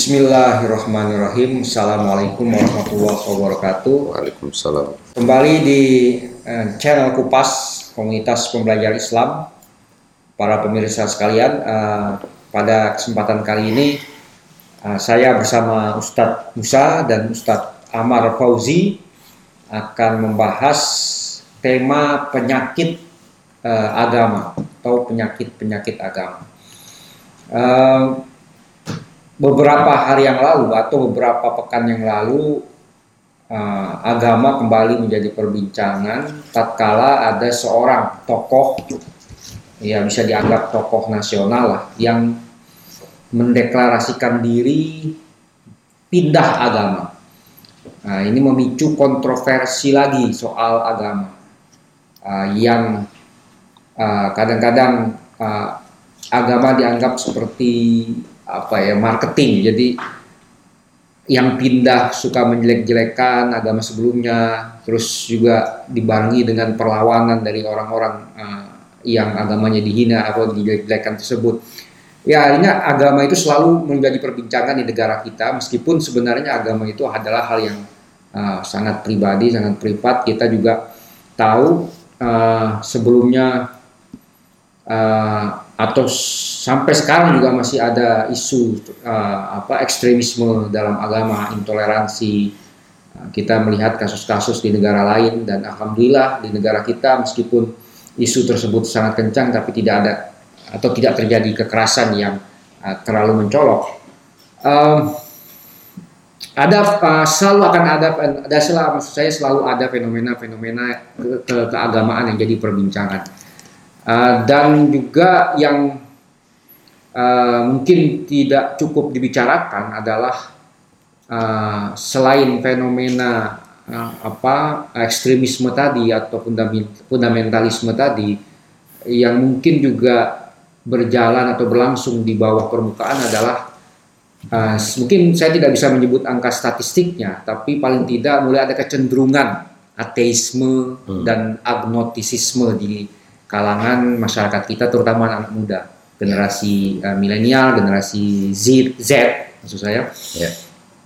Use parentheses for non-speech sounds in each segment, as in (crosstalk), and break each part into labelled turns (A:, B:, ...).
A: Bismillahirrahmanirrahim. Assalamualaikum warahmatullahi wabarakatuh.
B: Waalaikumsalam.
A: Kembali di eh, channel Kupas Komunitas Pembelajar Islam. Para pemirsa sekalian, eh, pada kesempatan kali ini eh, saya bersama Ustadz Musa dan Ustadz Amar Fauzi akan membahas tema penyakit eh, agama atau penyakit-penyakit agama. Eh, beberapa hari yang lalu atau beberapa pekan yang lalu uh, agama kembali menjadi perbincangan tatkala ada seorang tokoh ya bisa dianggap tokoh nasional lah yang mendeklarasikan diri pindah agama. Nah, ini memicu kontroversi lagi soal agama uh, yang kadang-kadang uh, uh, agama dianggap seperti apa ya marketing. Jadi yang pindah suka menjelek-jelekan agama sebelumnya terus juga dibarengi dengan perlawanan dari orang-orang uh, yang agamanya dihina atau dijelek-jelekan tersebut. Ya ini agama itu selalu menjadi perbincangan di negara kita meskipun sebenarnya agama itu adalah hal yang uh, sangat pribadi sangat privat. Kita juga tahu uh, sebelumnya atau sampai sekarang juga masih ada isu uh, apa ekstremisme dalam agama, intoleransi. Uh, kita melihat kasus-kasus di negara lain dan alhamdulillah di negara kita meskipun isu tersebut sangat kencang tapi tidak ada atau tidak terjadi kekerasan yang uh, terlalu mencolok. Um, ada uh, selalu akan ada ada selalu saya selalu ada fenomena-fenomena ke, keagamaan yang jadi perbincangan Uh, dan juga yang uh, mungkin tidak cukup dibicarakan adalah uh, selain fenomena uh, apa ekstremisme tadi atau fundamentalisme tadi yang mungkin juga berjalan atau berlangsung di bawah permukaan adalah uh, mungkin saya tidak bisa menyebut angka statistiknya tapi paling tidak mulai ada kecenderungan ateisme hmm. dan agnotisisme di kalangan masyarakat kita terutama anak muda generasi uh, milenial generasi Z Z maksud saya yeah.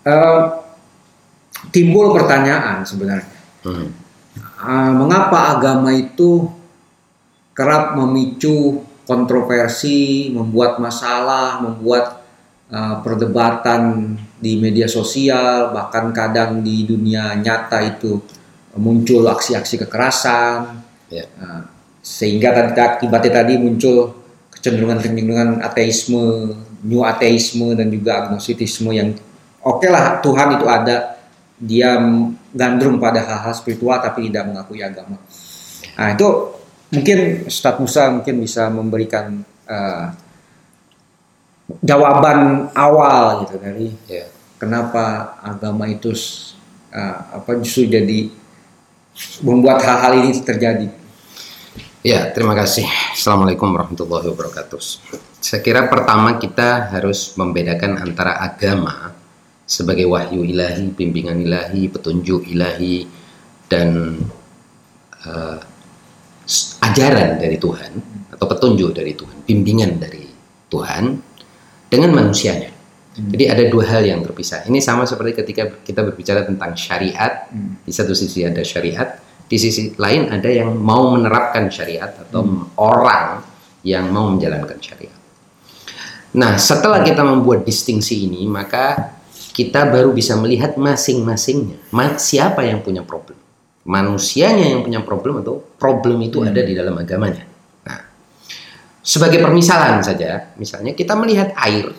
A: uh, timbul pertanyaan sebenarnya hmm. uh, mengapa agama itu kerap memicu kontroversi membuat masalah membuat uh, perdebatan di media sosial bahkan kadang di dunia nyata itu muncul aksi-aksi kekerasan yeah. Ya. uh, sehingga tadi akibatnya tadi muncul kecenderungan-kecenderungan ateisme, new ateisme dan juga agnostitisme yang oke okay lah Tuhan itu ada, dia gandrung pada hal-hal spiritual tapi tidak mengakui agama. Nah itu mungkin Ustadz Musa mungkin bisa memberikan uh, jawaban awal gitu dari yeah. kenapa agama itu uh, apa justru jadi membuat hal-hal ini terjadi.
B: Ya, terima kasih. Assalamualaikum warahmatullahi wabarakatuh. Saya kira pertama kita harus membedakan antara agama sebagai wahyu ilahi, bimbingan ilahi, petunjuk ilahi, dan uh, ajaran dari Tuhan atau petunjuk dari Tuhan, bimbingan dari Tuhan dengan manusianya. Hmm. Jadi ada dua hal yang terpisah. Ini sama seperti ketika kita berbicara tentang syariat. Hmm. Di satu sisi ada syariat, di sisi lain ada yang mau menerapkan syariat atau hmm. orang yang mau menjalankan syariat. Nah, setelah kita membuat distingsi ini, maka kita baru bisa melihat masing-masingnya. Siapa yang punya problem? Manusianya yang punya problem atau problem itu hmm. ada di dalam agamanya. Nah, sebagai permisalan saja, misalnya kita melihat air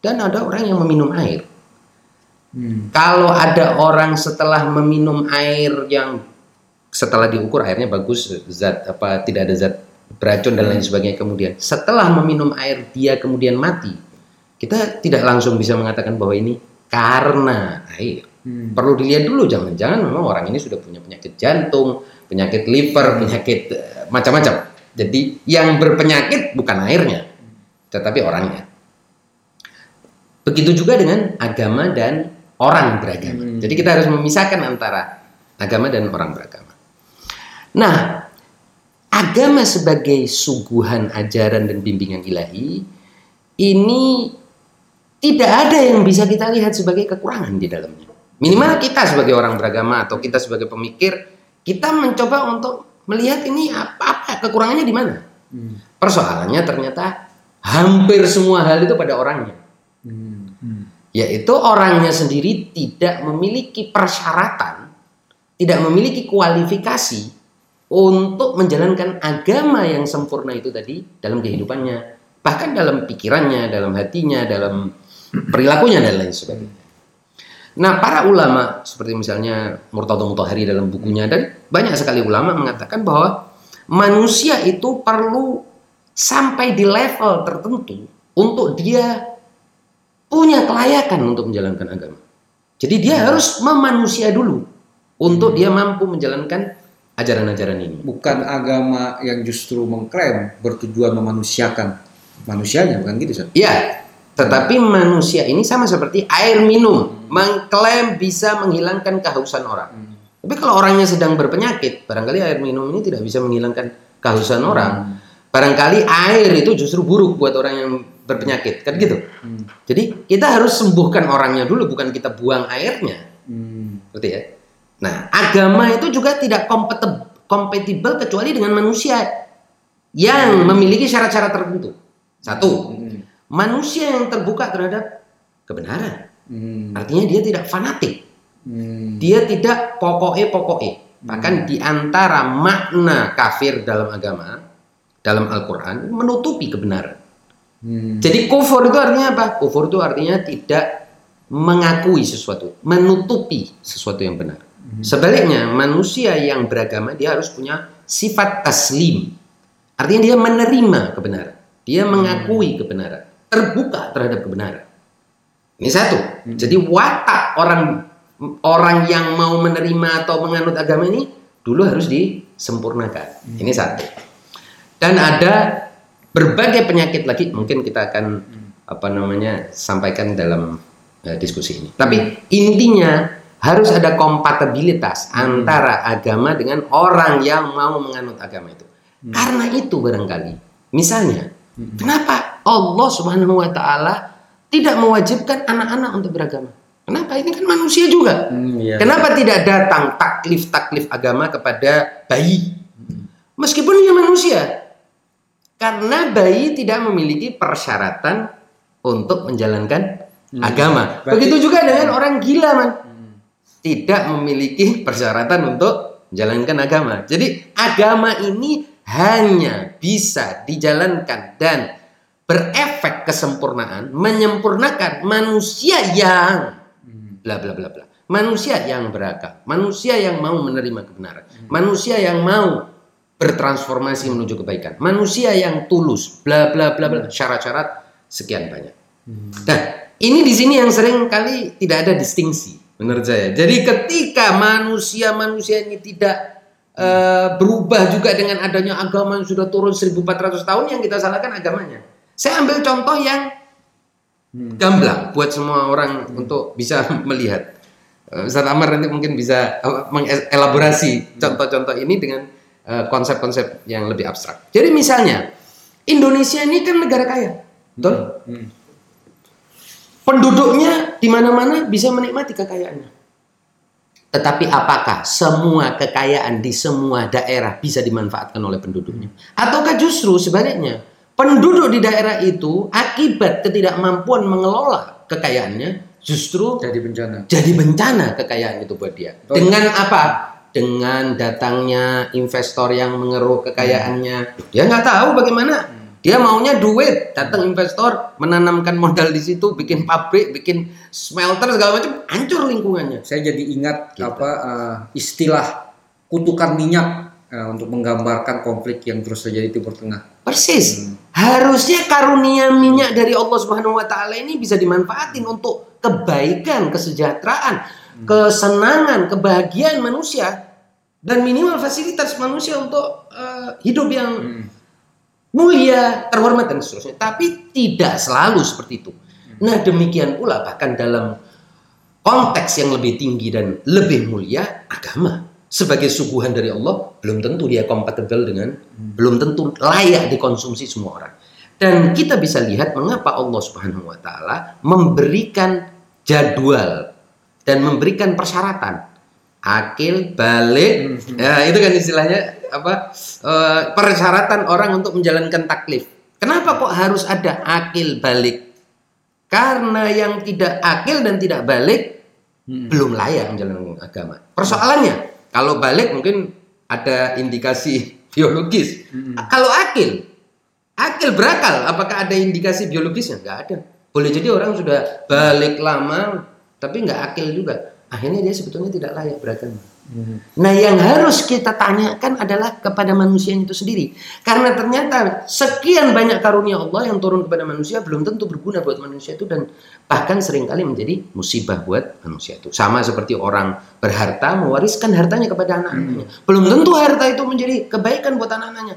B: dan ada orang yang meminum air. Hmm. Kalau ada orang setelah meminum air yang setelah diukur airnya bagus zat apa tidak ada zat beracun dan lain sebagainya kemudian. Setelah meminum air dia kemudian mati kita tidak langsung bisa mengatakan bahwa ini karena air. Hmm. perlu dilihat dulu jangan-jangan memang orang ini sudah punya penyakit jantung penyakit liver penyakit uh, macam-macam. Jadi yang berpenyakit bukan airnya tetapi orangnya. Begitu juga dengan agama dan orang beragama. Hmm. jadi kita harus memisahkan antara agama dan orang beragama Nah, agama sebagai suguhan ajaran dan bimbingan ilahi ini tidak ada yang bisa kita lihat sebagai kekurangan di dalamnya. Minimal kita sebagai orang beragama atau kita sebagai pemikir, kita mencoba untuk melihat ini apa-apa kekurangannya di mana. Hmm. Persoalannya ternyata hampir semua hal itu pada orangnya. Hmm. Yaitu orangnya sendiri tidak memiliki persyaratan, tidak memiliki kualifikasi untuk menjalankan agama yang sempurna itu tadi dalam kehidupannya, bahkan dalam pikirannya, dalam hatinya, dalam perilakunya dan lain sebagainya. Nah, para ulama seperti misalnya Murtada Mutahari dalam bukunya dan banyak sekali ulama mengatakan bahwa manusia itu perlu sampai di level tertentu untuk dia punya kelayakan untuk menjalankan agama. Jadi dia hmm. harus memanusia dulu untuk dia mampu menjalankan ajaran-ajaran ini.
A: Bukan agama yang justru mengklaim bertujuan memanusiakan manusianya, bukan gitu,
B: Iya, tetapi manusia ini sama seperti air minum, mengklaim bisa menghilangkan kehausan orang. Hmm. Tapi kalau orangnya sedang berpenyakit, barangkali air minum ini tidak bisa menghilangkan kehausan hmm. orang. Barangkali air itu justru buruk buat orang yang berpenyakit, kan gitu. Hmm. Jadi kita harus sembuhkan orangnya dulu, bukan kita buang airnya. Hmm. Berarti ya. Nah, agama itu juga tidak kompatibel kecuali dengan manusia yang hmm. memiliki syarat-syarat tertentu. Satu, hmm manusia yang terbuka terhadap kebenaran. Hmm. Artinya dia tidak fanatik. Hmm. Dia tidak pokoknya pokoknya. Bahkan di antara makna kafir dalam agama, dalam Al-Quran, menutupi kebenaran. Hmm. Jadi kufur itu artinya apa? Kufur itu artinya tidak mengakui sesuatu, menutupi sesuatu yang benar. Hmm. Sebaliknya, manusia yang beragama dia harus punya sifat taslim. Artinya dia menerima kebenaran. Dia mengakui kebenaran terbuka terhadap kebenaran. Ini satu. Hmm. Jadi watak orang orang yang mau menerima atau menganut agama ini dulu harus disempurnakan. Ini satu. Dan ada berbagai penyakit lagi mungkin kita akan apa namanya sampaikan dalam uh, diskusi ini. Tapi intinya harus ada kompatibilitas hmm. antara agama dengan orang yang mau menganut agama itu. Hmm. Karena itu barangkali misalnya hmm. kenapa Allah Subhanahu wa taala tidak mewajibkan anak-anak untuk beragama. Kenapa? Ini kan manusia juga. Hmm, iya, Kenapa tidak datang taklif-taklif agama kepada bayi? Meskipun dia manusia. Karena bayi tidak memiliki persyaratan untuk menjalankan hmm. agama. Berarti, Begitu juga dengan orang gila, man. Hmm. Tidak memiliki persyaratan untuk menjalankan agama. Jadi agama ini hanya bisa dijalankan dan berefek kesempurnaan, menyempurnakan manusia yang bla bla bla bla. Manusia yang berakal, manusia yang mau menerima kebenaran, manusia yang mau bertransformasi menuju kebaikan, manusia yang tulus, bla bla bla bla, syarat-syarat sekian banyak. Nah, ini di sini yang sering kali tidak ada distingsi menurut saya. Jadi ketika manusia-manusia ini tidak uh, berubah juga dengan adanya agama yang sudah turun 1400 tahun yang kita salahkan agamanya. Saya ambil contoh yang hmm. gamblang buat semua orang hmm. untuk bisa melihat. Eh, Ustaz Amar nanti mungkin bisa eh, mengelaborasi hmm. contoh-contoh ini dengan konsep-konsep yang lebih abstrak. Jadi misalnya Indonesia ini kan negara kaya, betul? Hmm. Penduduknya di mana-mana bisa menikmati kekayaannya. Tetapi apakah semua kekayaan di semua daerah bisa dimanfaatkan oleh penduduknya? Ataukah justru sebaliknya? penduduk di daerah itu akibat ketidakmampuan mengelola kekayaannya justru
A: jadi bencana.
B: Jadi bencana kekayaan itu buat dia. Oh, Dengan apa? Dengan datangnya investor yang mengeruk kekayaannya. Hmm. Dia nggak tahu bagaimana. Dia maunya duit, datang investor menanamkan modal di situ, bikin pabrik, bikin smelter segala macam, hancur lingkungannya.
A: Saya jadi ingat gitu. apa uh, istilah kutukan minyak uh, untuk menggambarkan konflik yang terus terjadi di Timur Tengah.
B: Persis. Hmm. Harusnya karunia minyak dari Allah Subhanahu wa taala ini bisa dimanfaatin untuk kebaikan, kesejahteraan, hmm. kesenangan, kebahagiaan manusia dan minimal fasilitas manusia untuk uh, hidup yang hmm. Mulia, terhormat dan seterusnya. Tapi tidak selalu seperti itu. Nah, demikian pula bahkan dalam konteks yang lebih tinggi dan lebih mulia agama sebagai suguhan dari Allah belum tentu dia kompatibel dengan belum tentu layak dikonsumsi semua orang. Dan kita bisa lihat mengapa Allah Subhanahu wa taala memberikan jadwal dan memberikan persyaratan. Akil, balik,
A: Mhm.
B: ya itu kan istilahnya apa? eh, persyaratan orang untuk menjalankan taklif. Kenapa kok harus ada akil balik? Karena yang tidak akil dan tidak balik
A: Hmm.
B: belum layak menjalankan agama. Persoalannya, kalau balik mungkin ada indikasi (laughs) biologis.
A: Hmm.
B: Kalau akil, akil berakal, apakah ada indikasi biologisnya? Nggak ada. Boleh jadi orang sudah balik lama, tapi nggak akil juga. Akhirnya dia sebetulnya tidak layak beragama.
A: Hmm.
B: Nah, yang harus kita tanyakan adalah kepada manusia itu sendiri. Karena ternyata sekian banyak karunia Allah yang turun kepada manusia belum tentu berguna buat manusia itu dan bahkan sering kali menjadi musibah buat manusia itu. Sama seperti orang berharta mewariskan hartanya kepada anak-anaknya. Belum tentu harta itu menjadi kebaikan buat anak-anaknya.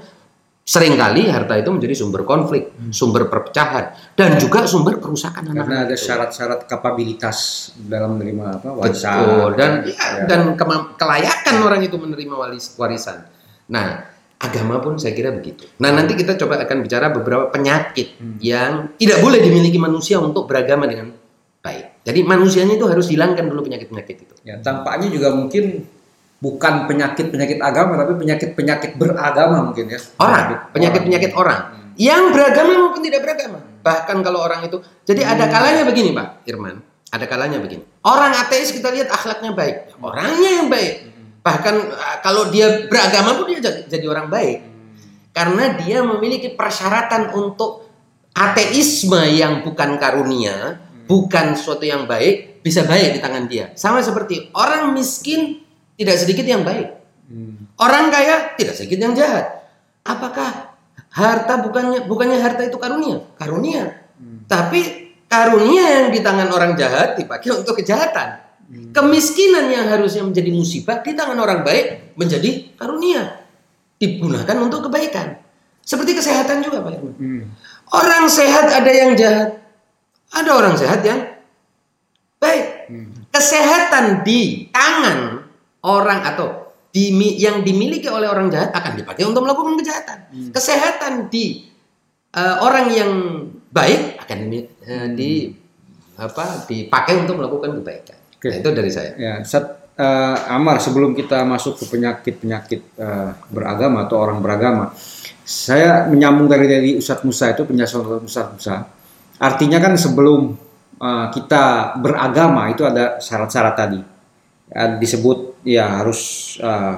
B: Seringkali harta itu menjadi sumber konflik, sumber perpecahan, dan juga sumber kerusakan anak-anak.
A: Karena ada syarat-syarat kapabilitas dalam menerima apa warisan.
B: Betul dan ya,
A: Ya.
B: dan kelayakan orang itu menerima waris, warisan. Nah, agama pun saya kira begitu. Nah, nanti kita coba akan bicara beberapa penyakit
A: Hmm.
B: yang tidak boleh dimiliki manusia untuk beragama dengan baik. Jadi manusianya itu harus hilangkan dulu penyakit-penyakit itu.
A: Ya, tampaknya juga mungkin bukan penyakit-penyakit agama tapi penyakit-penyakit beragama mungkin ya.
B: Orang, penyakit-penyakit orang
A: Hmm.
B: yang beragama maupun tidak beragama. Bahkan kalau orang itu, jadi ada
A: Hmm.
B: kalanya begini Pak Irman, ada kalanya begini. Orang ateis kita lihat akhlaknya baik, orangnya yang baik. Bahkan uh, kalau dia beragama pun dia jadi, jadi orang baik. Karena dia memiliki persyaratan untuk ateisme yang bukan karunia, bukan suatu yang baik, bisa baik di tangan dia. Sama seperti orang miskin tidak sedikit yang baik.
A: Hmm.
B: Orang kaya tidak sedikit yang jahat. Apakah harta bukannya bukannya harta itu karunia? Karunia.
A: Hmm.
B: Tapi karunia yang di tangan orang jahat dipakai untuk kejahatan. Kemiskinan yang harusnya menjadi musibah di tangan orang baik menjadi karunia. Digunakan untuk kebaikan. Seperti kesehatan juga Pak Irman.
A: Hmm.
B: Orang sehat ada yang jahat. Ada orang sehat yang baik.
A: Hmm.
B: Kesehatan di tangan orang atau dimi- yang dimiliki oleh orang jahat akan dipakai untuk melakukan kejahatan.
A: Hmm.
B: Kesehatan di eh, orang yang baik akan dimi- eh, di apa dipakai untuk melakukan kebaikan.
A: Oke.
B: Nah, itu dari saya.
A: Ya, Ustaz, eh, Amar sebelum kita masuk ke penyakit-penyakit eh, beragama atau orang beragama, saya menyambung dari dari Ustadz Musa itu penjelasan Ustadz Musa. Artinya kan sebelum eh, kita beragama itu ada syarat-syarat tadi. Ya, disebut ya harus eh,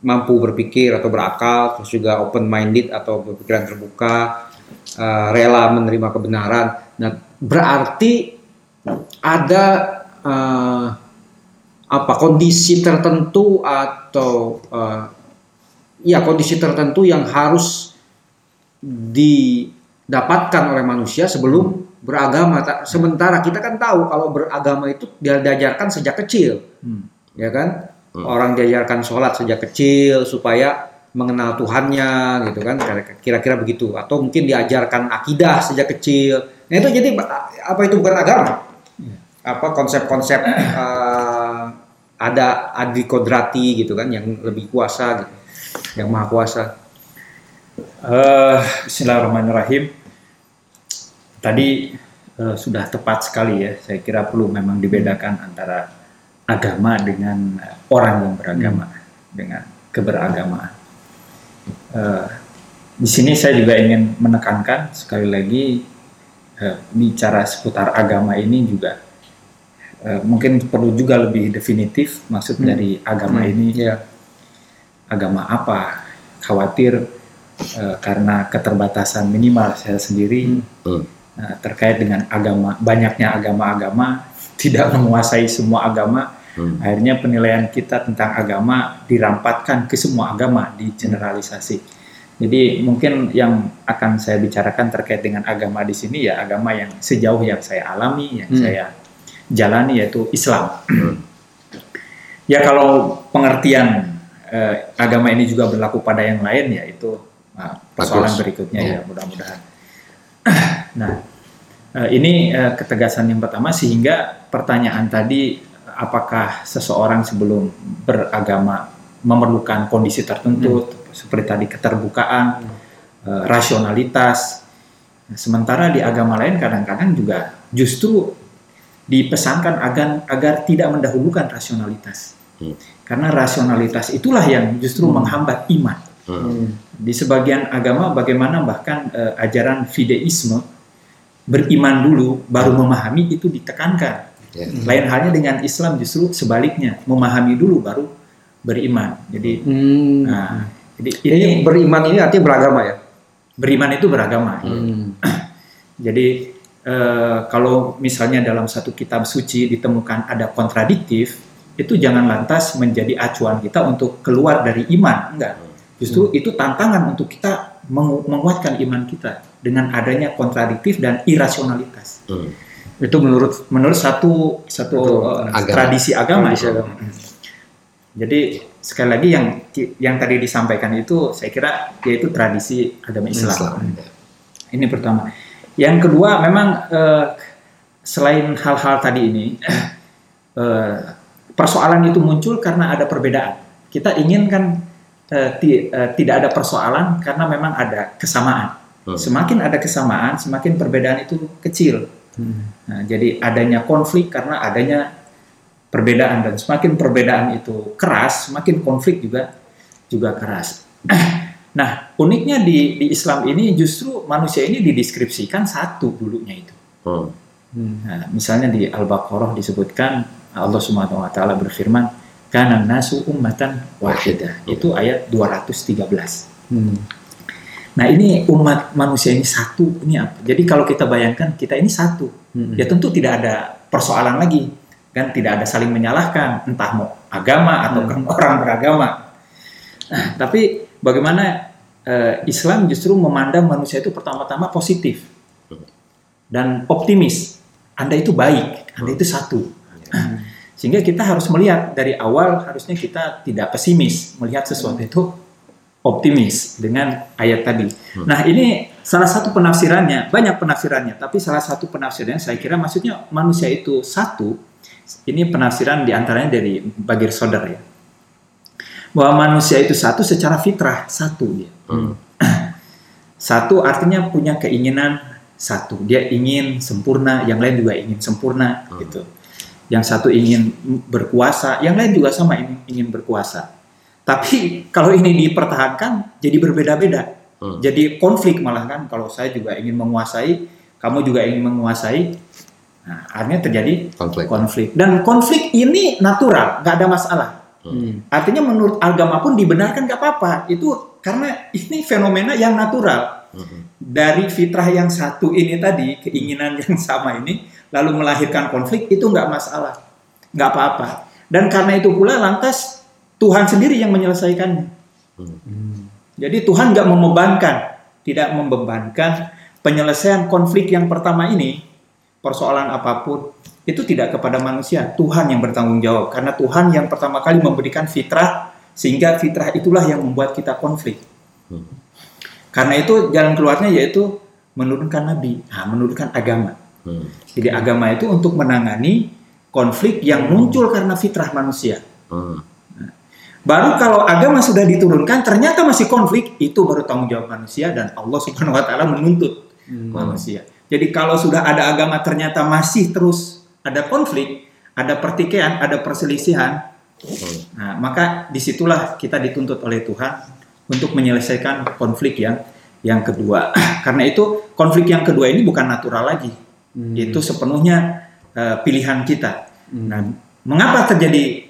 A: mampu berpikir atau berakal, terus juga open minded atau berpikiran terbuka, eh, rela menerima kebenaran. Nah, berarti ada eh, apa kondisi tertentu atau eh, ya kondisi tertentu yang harus didapatkan oleh manusia sebelum beragama. Ta- Sementara kita kan tahu kalau beragama itu dia diajarkan sejak kecil, ya kan?
B: Hmm.
A: Orang diajarkan sholat sejak kecil supaya mengenal Tuhannya gitu kan kira-kira begitu atau mungkin diajarkan akidah sejak kecil nah itu jadi apa itu bukan agama apa konsep-konsep eh, ada adi kodrati gitu kan yang lebih kuasa gitu yang maha kuasa
C: Eh, Bismillahirrahmanirrahim. Tadi eh, sudah tepat sekali ya. Saya kira perlu memang dibedakan antara agama dengan eh, orang yang beragama dengan keberagamaan. Eh, di sini saya juga ingin menekankan sekali lagi eh, bicara seputar agama ini juga eh, mungkin perlu juga lebih definitif maksud
A: Hmm.
C: dari agama ini.
A: Ya
C: agama apa? Khawatir eh, karena keterbatasan minimal saya sendiri.
B: Hmm.
C: eh, terkait dengan agama banyaknya agama-agama (laughs) tidak menguasai semua agama
B: Hmm.
C: akhirnya penilaian kita tentang agama dirampatkan ke semua agama digeneralisasi jadi mungkin yang akan saya bicarakan terkait dengan agama di sini ya agama yang sejauh yang saya alami yang
A: Hmm.
C: saya jalani yaitu Islam
B: Hmm.
C: Ya kalau pengertian eh, agama ini juga berlaku pada yang lain ya itu uh, persoalan
B: Bagus.
C: berikutnya
B: Ya.
C: ya mudah-mudahan. nah eh, ini eh, ketegasan yang pertama sehingga pertanyaan tadi apakah seseorang sebelum beragama memerlukan kondisi tertentu seperti tadi keterbukaan, eh, rasionalitas, Nah, sementara di agama lain kadang-kadang juga justru dipesankan agar agar tidak mendahulukan rasionalitas.
B: Hmm.
C: Karena rasionalitas itulah yang justru
A: Hmm.
C: menghambat iman.
B: Hmm.
C: Di sebagian agama bagaimana bahkan eh, ajaran fideisme beriman dulu baru memahami itu ditekankan.
B: Ya.
C: Lain halnya dengan Islam justru sebaliknya, memahami dulu baru beriman. Jadi
A: Hmm.
C: nah, jadi
A: Ini
C: ini
A: beriman ini artinya beragama ya.
C: beriman itu beragama.
A: Hmm. (clears throat)
C: Jadi eh, kalau misalnya dalam satu kitab suci ditemukan ada kontradiktif, itu jangan lantas menjadi acuan kita untuk keluar dari iman, enggak. Justru itu tantangan untuk kita mengu- menguatkan iman kita dengan adanya kontradiktif dan irasionalitas.
B: Hmm.
A: Itu menurut
C: Menurut satu satu
A: Betul.
C: eh,
B: Agama.
C: tradisi agama.
A: Tradisi agama.
C: Jadi sekali lagi yang yang tadi disampaikan itu saya kira yaitu tradisi agama Islam.
B: Islam. Ya.
C: Ini pertama. Yang kedua memang eh, selain hal-hal tadi ini (clears throat) eh, persoalan itu muncul karena ada perbedaan. Kita ingin kan eh, ti- eh, tidak ada persoalan karena memang ada kesamaan.
B: Hmm.
C: Semakin ada kesamaan, semakin perbedaan itu kecil. Nah, jadi adanya konflik karena adanya perbedaan dan semakin perbedaan itu keras, semakin konflik juga juga keras. (clears throat) Nah, uniknya di, di Islam ini justru manusia ini dideskripsikan satu dulunya itu.
B: Hmm.
C: Nah, misalnya di Al-Baqarah disebutkan Allah Subhanahu wa taala berfirman, "Kana nasu ummatan wahidah." Itu ayat 213.
A: Hmm.
C: Nah, ini umat manusia ini satu ini apa? Jadi kalau kita bayangkan kita ini satu,
A: Hmm.
C: ya tentu tidak ada persoalan lagi. Kan tidak ada saling menyalahkan, entah mau agama atau kan (laughs) orang beragama. Nah, tapi bagaimana eh, Islam justru memandang manusia itu pertama-tama positif dan optimis. Anda itu baik, Anda itu satu. Sehingga kita harus melihat dari awal harusnya kita tidak pesimis melihat sesuatu itu optimis dengan ayat tadi. Nah ini salah satu penafsirannya, banyak penafsirannya, tapi salah satu penafsirannya saya kira maksudnya manusia itu satu. Ini penafsiran di antaranya dari Bagir Sodar ya, bahwa manusia itu satu secara fitrah satu dia.
B: Hmm. (clears throat)
C: Satu artinya punya keinginan satu, dia ingin sempurna, yang lain juga ingin sempurna
B: Hmm.
C: gitu. Yang satu ingin berkuasa, yang lain juga sama ingin, ingin berkuasa. Tapi kalau ini dipertahankan jadi berbeda-beda.
B: Hmm.
C: Jadi konflik malah kan kalau saya juga ingin menguasai, kamu juga ingin menguasai. Nah, akhirnya terjadi
B: Konflik.
C: konflik. Dan konflik ini natural, nggak ada masalah.
A: Hmm.
C: Artinya menurut agama pun dibenarkan nggak apa-apa. Itu karena ini fenomena yang natural.
B: Hmm.
C: Dari fitrah yang satu ini tadi, keinginan yang sama ini, lalu melahirkan konflik, itu nggak masalah. Nggak apa-apa. Dan karena itu pula lantas Tuhan sendiri yang menyelesaikannya.
A: Hmm.
C: Jadi Tuhan nggak membebankan, tidak membebankan penyelesaian konflik yang pertama ini, persoalan apa pun, itu tidak kepada manusia. Tuhan yang bertanggung jawab. Karena Tuhan yang pertama kali memberikan fitrah, sehingga fitrah itulah yang membuat kita konflik.
B: Hmm.
C: Karena itu jalan keluarnya yaitu menurunkan nabi, nah, menurunkan agama.
B: Hmm.
C: Jadi agama itu untuk menangani konflik yang muncul karena fitrah manusia.
B: Hmm.
C: Baru kalau agama sudah diturunkan ternyata masih konflik, itu baru tanggung jawab manusia dan Allah Subhanahu wa taala menuntut
A: Hmm.
C: manusia. Jadi kalau sudah ada agama ternyata masih terus ada konflik, ada pertikaian, ada perselisihan,
B: Hmm.
C: nah, maka di situlah kita dituntut oleh Tuhan untuk menyelesaikan konflik yang yang kedua. (clears throat) Karena itu konflik yang kedua ini bukan natural lagi,
A: Hmm.
C: itu sepenuhnya eh, pilihan kita.
A: Hmm.
C: Nah, mengapa terjadi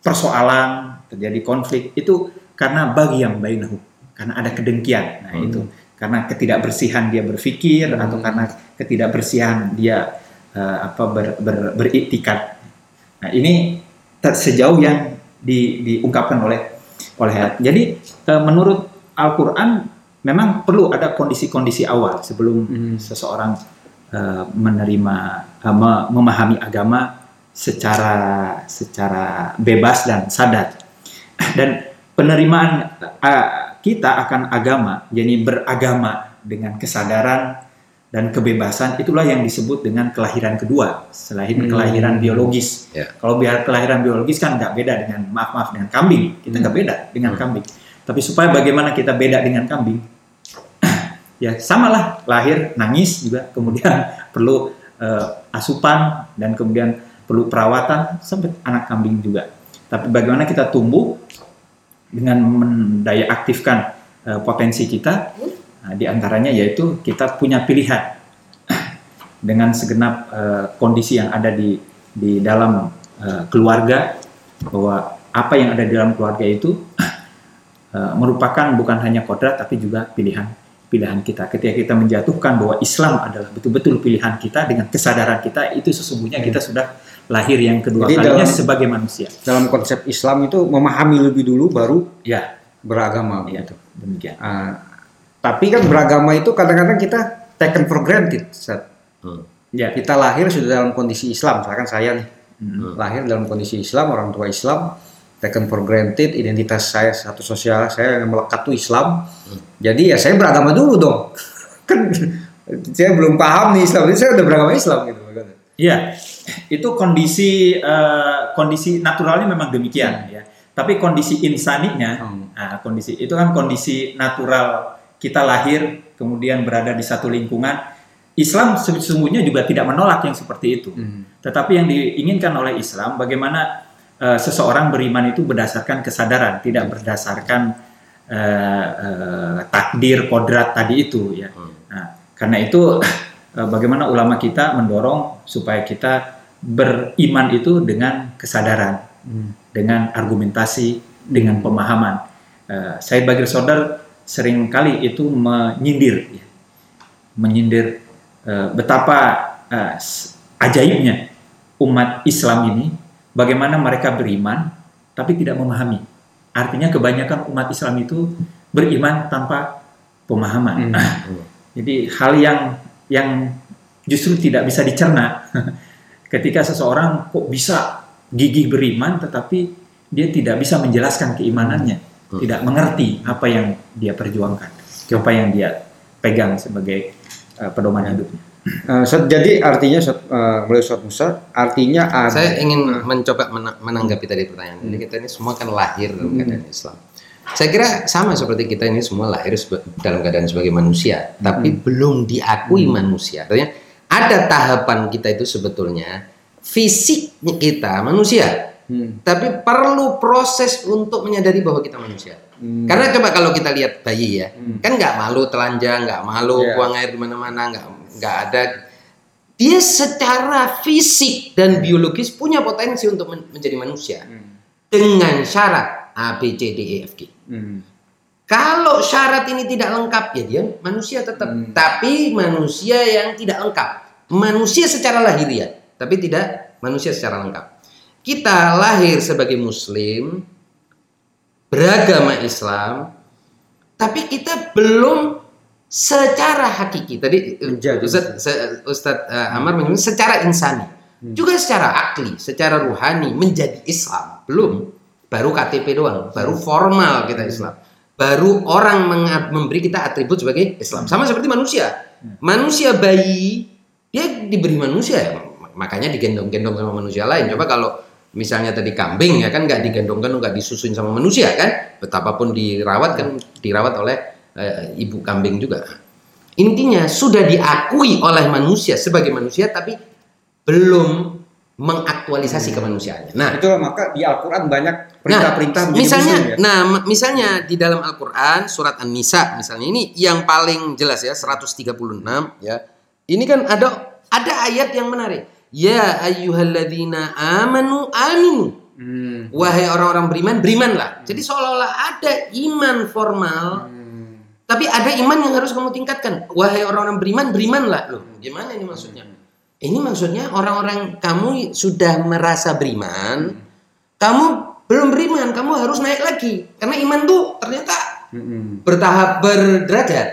C: persoalan, terjadi konflik itu karena bagi yang bainahu, karena ada kedengkian. Nah,
B: Hmm.
C: itu karena ketidakbersihan dia berpikir
A: Hmm.
C: atau karena ketidakbersihan dia eh, apa ber, ber- beriktikad. Nah, ini ter- sejauh yang di, diungkapkan oleh oleh ayat. Jadi eh, menurut Al-Qur'an memang perlu ada kondisi-kondisi awal sebelum
A: Hmm.
C: seseorang eh, menerima me- memahami agama secara secara bebas dan sadar dan penerimaan eh, kita akan agama jadi beragama dengan kesadaran dan kebebasan itulah yang disebut dengan kelahiran kedua selain
A: Hmm.
C: kelahiran biologis
B: Ya.
C: kalau biar kelahiran biologis kan nggak beda dengan maaf maaf dengan kambing kita nggak beda dengan
B: Hmm.
C: kambing tapi supaya bagaimana kita beda dengan kambing (clears throat) ya samalah lahir nangis juga kemudian (laughs) perlu eh, asupan dan kemudian perlu perawatan sampai anak kambing juga. Tapi bagaimana kita tumbuh dengan mendaya aktifkan eh, potensi kita, nah, di antaranya yaitu kita punya pilihan (clears throat) dengan segenap eh, kondisi yang ada di di dalam eh, keluarga bahwa apa yang ada di dalam keluarga itu (clears throat) eh, merupakan bukan hanya kodrat tapi juga pilihan pilihan kita. Ketika kita menjatuhkan bahwa Islam adalah betul-betul pilihan kita dengan kesadaran kita itu sesungguhnya kita sudah lahir yang kedua
A: Jadi
C: kalinya
A: dalam-
C: sebagai manusia.
A: Dalam konsep Islam itu memahami lebih dulu baru
C: Ya,
A: beragama
C: ya
A: gitu.
C: demikian.
A: Ah, tapi kan beragama itu kadang-kadang kita taken for granted.
B: Hmm.
C: Ya,
A: Kita lahir sudah dalam kondisi Islam, misalkan saya nih
C: Hmm.
A: lahir dalam kondisi Islam, orang tua Islam, taken for granted, identitas saya satu sosial saya yang melekat tuh Islam. Jadi ya saya beragama dulu dong. (laughs) kan saya belum paham nih Islam, jadi saya udah beragama Islam gitu.
C: Iya, itu kondisi eh, kondisi naturalnya memang demikian ya. Tapi kondisi insaninya,
A: Hmm.
C: nah, kondisi itu kan kondisi natural kita lahir kemudian berada di satu lingkungan. Islam sesungguhnya juga tidak menolak yang seperti itu.
A: Hmm.
C: Tetapi yang diinginkan oleh Islam bagaimana eh, seseorang beriman itu berdasarkan kesadaran, tidak berdasarkan eh, eh, takdir kodrat tadi itu ya.
B: Hmm.
C: Nah, karena itu (laughs) bagaimana ulama kita mendorong supaya kita beriman itu dengan kesadaran,
A: Hmm.
C: dengan argumentasi, dengan pemahaman. Eh, Said Bagir Sodar sering kali itu menyindir, ya. menyindir eh, betapa s- ajaibnya umat Islam ini, bagaimana mereka beriman tapi tidak memahami. Artinya kebanyakan umat Islam itu beriman tanpa pemahaman.
A: Hmm.
C: Nah, (laughs) jadi hal yang yang justru tidak bisa dicerna (laughs) ketika seseorang kok bisa gigih beriman tetapi dia tidak bisa menjelaskan keimanannya,
B: Hmm.
C: tidak mengerti apa yang dia perjuangkan, apa yang dia pegang sebagai uh, pedoman hidupnya.
A: Ustaz, jadi artinya Ustaz, eh, mulai Ustaz Musa, artinya ada
B: Saya ingin mencoba mena- menanggapi tadi pertanyaan. Jadi kita ini semua kan lahir dalam keadaan Islam. Saya kira sama seperti kita ini semua lahir dalam keadaan sebagai manusia, tapi belum diakui manusia. Artinya ada tahapan kita itu sebetulnya fisik kita manusia,
A: Hmm.
B: tapi perlu proses untuk menyadari bahwa kita manusia.
A: Hmm.
B: Karena coba kalau kita lihat bayi ya,
A: Hmm.
B: kan nggak malu telanjang, nggak malu
A: Iya.
B: buang air di mana-mana, nggak nggak ada. Dia secara fisik dan biologis punya potensi untuk men- menjadi manusia
A: Hmm.
B: dengan syarat A, B, C, D, E, F, G.
A: Hmm.
B: Kalau syarat ini tidak lengkap ya dia manusia tetap,
A: Hmm.
B: tapi manusia yang tidak lengkap, manusia secara lahiriah, tapi tidak manusia secara lengkap. Kita lahir sebagai Muslim, beragama Islam, tapi kita belum secara hakiki. Tadi
A: Menjadi
B: Ustaz, Ustaz eh, Amar menyebut secara insani, juga secara akli, secara ruhani menjadi Islam belum. Baru KTP doang, baru formal kita Islam. Baru orang memberi kita atribut sebagai Islam. Sama seperti manusia. Manusia bayi dia diberi manusia ya. Makanya digendong-gendong sama manusia lain. Coba kalau misalnya tadi kambing ya kan nggak digendongkan nggak disusuin sama manusia kan betapapun dirawat kan dirawat oleh eh, ibu kambing juga intinya sudah diakui oleh manusia sebagai manusia tapi belum mengaktualisasi kemanusiaannya nah
A: Itulah maka di Al-Quran banyak perintah-perintah
B: Nah, misalnya,
A: muslim ya.
B: nah misalnya di dalam Al-Quran surat An-Nisa misalnya ini yang paling jelas ya 136 ya. Ini kan ada ada ayat yang menarik. Ya ayyuhalladzina amanu aminu.
A: Hmm.
B: Wahai orang-orang beriman, berimanlah. Jadi seolah-olah ada iman formal,
A: Hmm.
B: Tapi ada iman yang harus kamu tingkatkan. Wahai orang-orang beriman, berimanlah. Loh, gimana ini maksudnya? Ini maksudnya orang-orang kamu sudah merasa beriman, kamu belum beriman, kamu harus naik lagi. Karena iman tuh ternyata bertahap berderajat.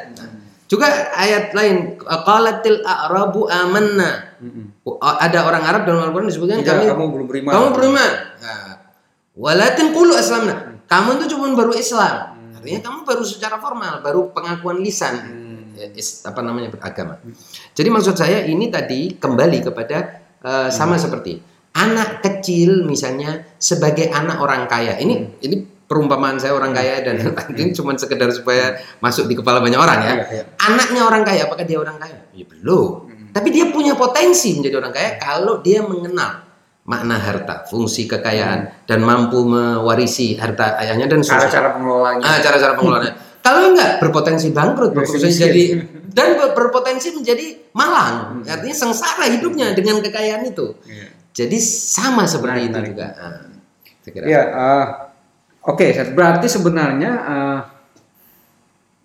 B: Juga ayat lain, qalatil a'rabu amanna. Oh, Ada orang Arab dalam Al-Qur'an disebutkan
A: Tidak,
B: kami
A: kamu belum beriman.
B: kamu beriman. Nah, walakin qulu aslamna. Kamu itu cuma baru Islam. Artinya kamu baru secara formal, baru pengakuan lisan. Ya, is- apa namanya beragama. Jadi maksud saya ini tadi kembali kepada eh, sama seperti anak kecil misalnya sebagai anak orang kaya. Ini ini perumpamaan saya orang kaya dan (laughs) ini cuma sekedar supaya masuk di kepala banyak orang ya.
A: Iya, iya.
B: Anaknya orang kaya, apakah dia orang kaya? Ya belum. Tapi dia punya potensi menjadi orang kaya kalau dia mengenal makna harta, fungsi kekayaan dan mampu mewarisi harta ayahnya dan.
A: Cara-cara pengelolaannya.
B: Ah, cara-cara pengelolaannya. Kalau enggak berpotensi bangkrut, berpotensi jadi dan ber- berpotensi menjadi malang. Artinya sengsara hidupnya dengan kekayaan itu.
A: Iya.
B: Jadi sama seperti
A: Menarik,
B: itu
A: menarik.
B: juga. Ah.
A: Ya, eh, oke, Seth. berarti sebenarnya eh,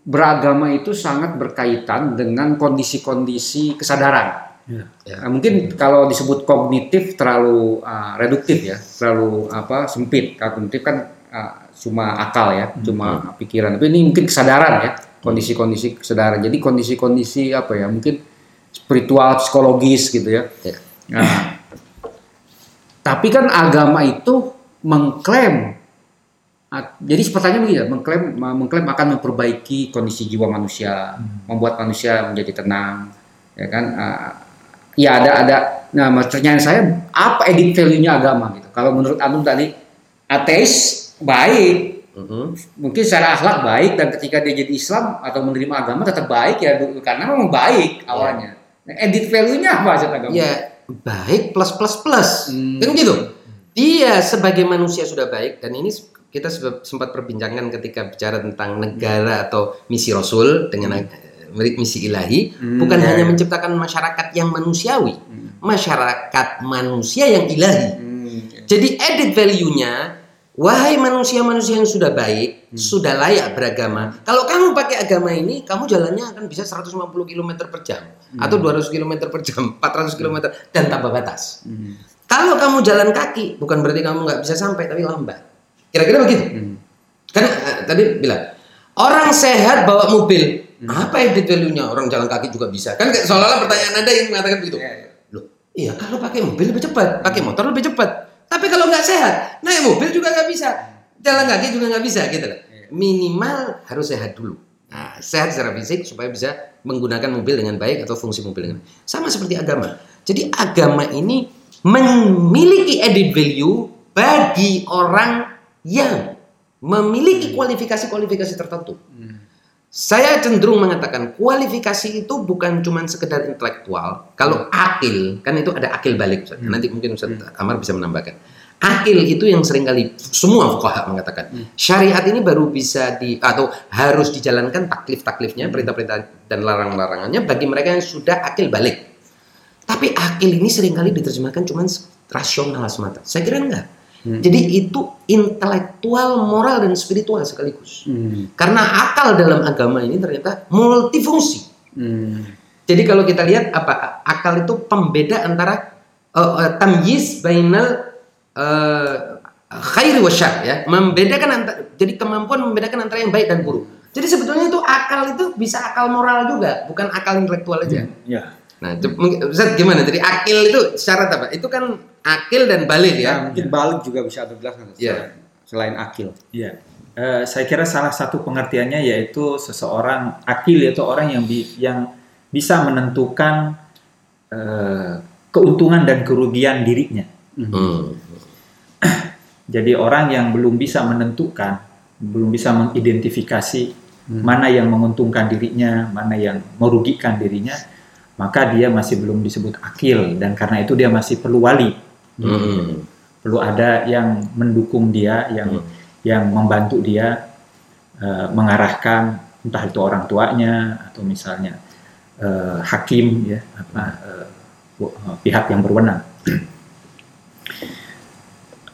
A: beragama itu sangat berkaitan dengan kondisi-kondisi kesadaran.
C: Ya.
B: Ya.
A: Mungkin kalau disebut kognitif terlalu eh, reduktif ya, terlalu apa sempit. Kognitif kan eh, cuma akal ya, cuma pikiran. Tapi ini mungkin kesadaran ya, kondisi-kondisi kesadaran. Jadi kondisi-kondisi apa ya, mungkin spiritual, psikologis gitu ya.
B: Ya.
A: Nah, tapi kan agama itu mengklaim jadi pertanyaan begini ya, mengklaim mengklaim akan memperbaiki kondisi jiwa manusia, membuat manusia menjadi tenang, ya kan? Ah, ya ada ada. Nah, pertanyaan saya apa edit value-nya agama gitu? Kalau menurut Antum tadi ateis baik,
B: Mhm.
A: mungkin secara akhlak baik dan ketika dia jadi Islam atau menerima agama tetap baik ya karena memang baik awalnya. Nah, edit value-nya apa Ustaz agama?
B: Ya, baik plus plus plus.
A: Hmm.
B: Kan gitu. Dia sebagai manusia sudah baik dan ini kita sempat perbincangkan ketika bicara tentang negara atau misi Rasul dengan eh, misi ilahi,
A: Hmm,
B: bukan
A: ya,
B: hanya
A: ya.
B: menciptakan masyarakat yang manusiawi, masyarakat manusia yang ilahi.
A: Hmm.
B: Jadi edit value-nya, wahai manusia-manusia yang sudah baik, sudah layak beragama. Kalau kamu pakai agama ini, kamu jalannya akan bisa 150 km per jam atau 200 km per jam, (laughs) 400 km dan tanpa batas.
A: Hmm.
B: Kalau kamu jalan kaki, bukan berarti kamu nggak bisa sampai, tapi lambat. Kira-kira begitu.
A: Hmm.
B: Kan eh, tadi bilang orang sehat bawa mobil, apa edit value-nya? Orang jalan kaki juga bisa. Kan seolah-olah pertanyaan anda yang mengatakan begitu.
A: Iya, iya.
B: Loh, iya kalau pakai mobil lebih cepat, pakai motor lebih cepat. Tapi kalau nggak sehat, naik mobil juga nggak bisa, jalan kaki juga nggak bisa, gitu loh. Minimal harus sehat dulu. Nah, sehat secara fisik supaya bisa menggunakan mobil dengan baik atau fungsi mobil dengan baik. Sama seperti agama. Jadi agama ini memiliki added value bagi orang yang memiliki kualifikasi-kualifikasi tertentu. Saya cenderung mengatakan kualifikasi itu bukan cuma sekedar intelektual. Kalau akil, kan itu ada akil balik. Ustaz. Nanti mungkin Ustaz Amar bisa menambahkan. Akil itu yang sering kali semua fuqaha mengatakan syariat ini baru bisa di atau harus dijalankan taklif-taklifnya, perintah-perintah dan larang-larangannya bagi mereka yang sudah akil balik. Tapi akil ini sering kali diterjemahkan cuma rasional semata. Saya kira enggak. Jadi itu intelektual, moral dan spiritual sekaligus.
A: Hmm.
B: Karena akal dalam agama ini ternyata multifungsi.
A: Hmm.
B: Jadi kalau kita lihat apa akal itu pembeda antara uh, uh, tamyiz bainal uh, khairi wa syar ya, membedakan antara jadi kemampuan membedakan antara yang baik dan buruk. Jadi sebetulnya itu akal itu bisa akal moral juga, bukan akal intelektual aja.
C: Ya.
B: Nah, mungkin- Ustaz gimana? Jadi akil itu syarat apa? Itu kan akil dan balik
A: Ya,
B: ya.
A: mungkin balik juga bisa ada jelaskan
B: Iya.
A: selain akil.
C: Iya. Eh, saya kira salah satu pengertiannya yaitu seseorang akil yaitu orang yang bi- yang bisa menentukan eh, keuntungan dan kerugian dirinya.
B: Hmm.
C: Jadi orang yang belum bisa menentukan, belum bisa mengidentifikasi mana yang menguntungkan dirinya, mana yang merugikan dirinya, maka dia masih belum disebut akil dan karena itu dia masih perlu wali.
B: Hmm.
C: Perlu ada yang mendukung dia, yang
B: Hmm.
C: yang membantu dia eh, mengarahkan entah itu orang tuanya atau misalnya eh, hakim ya apa eh, pihak yang berwenang. (clears throat)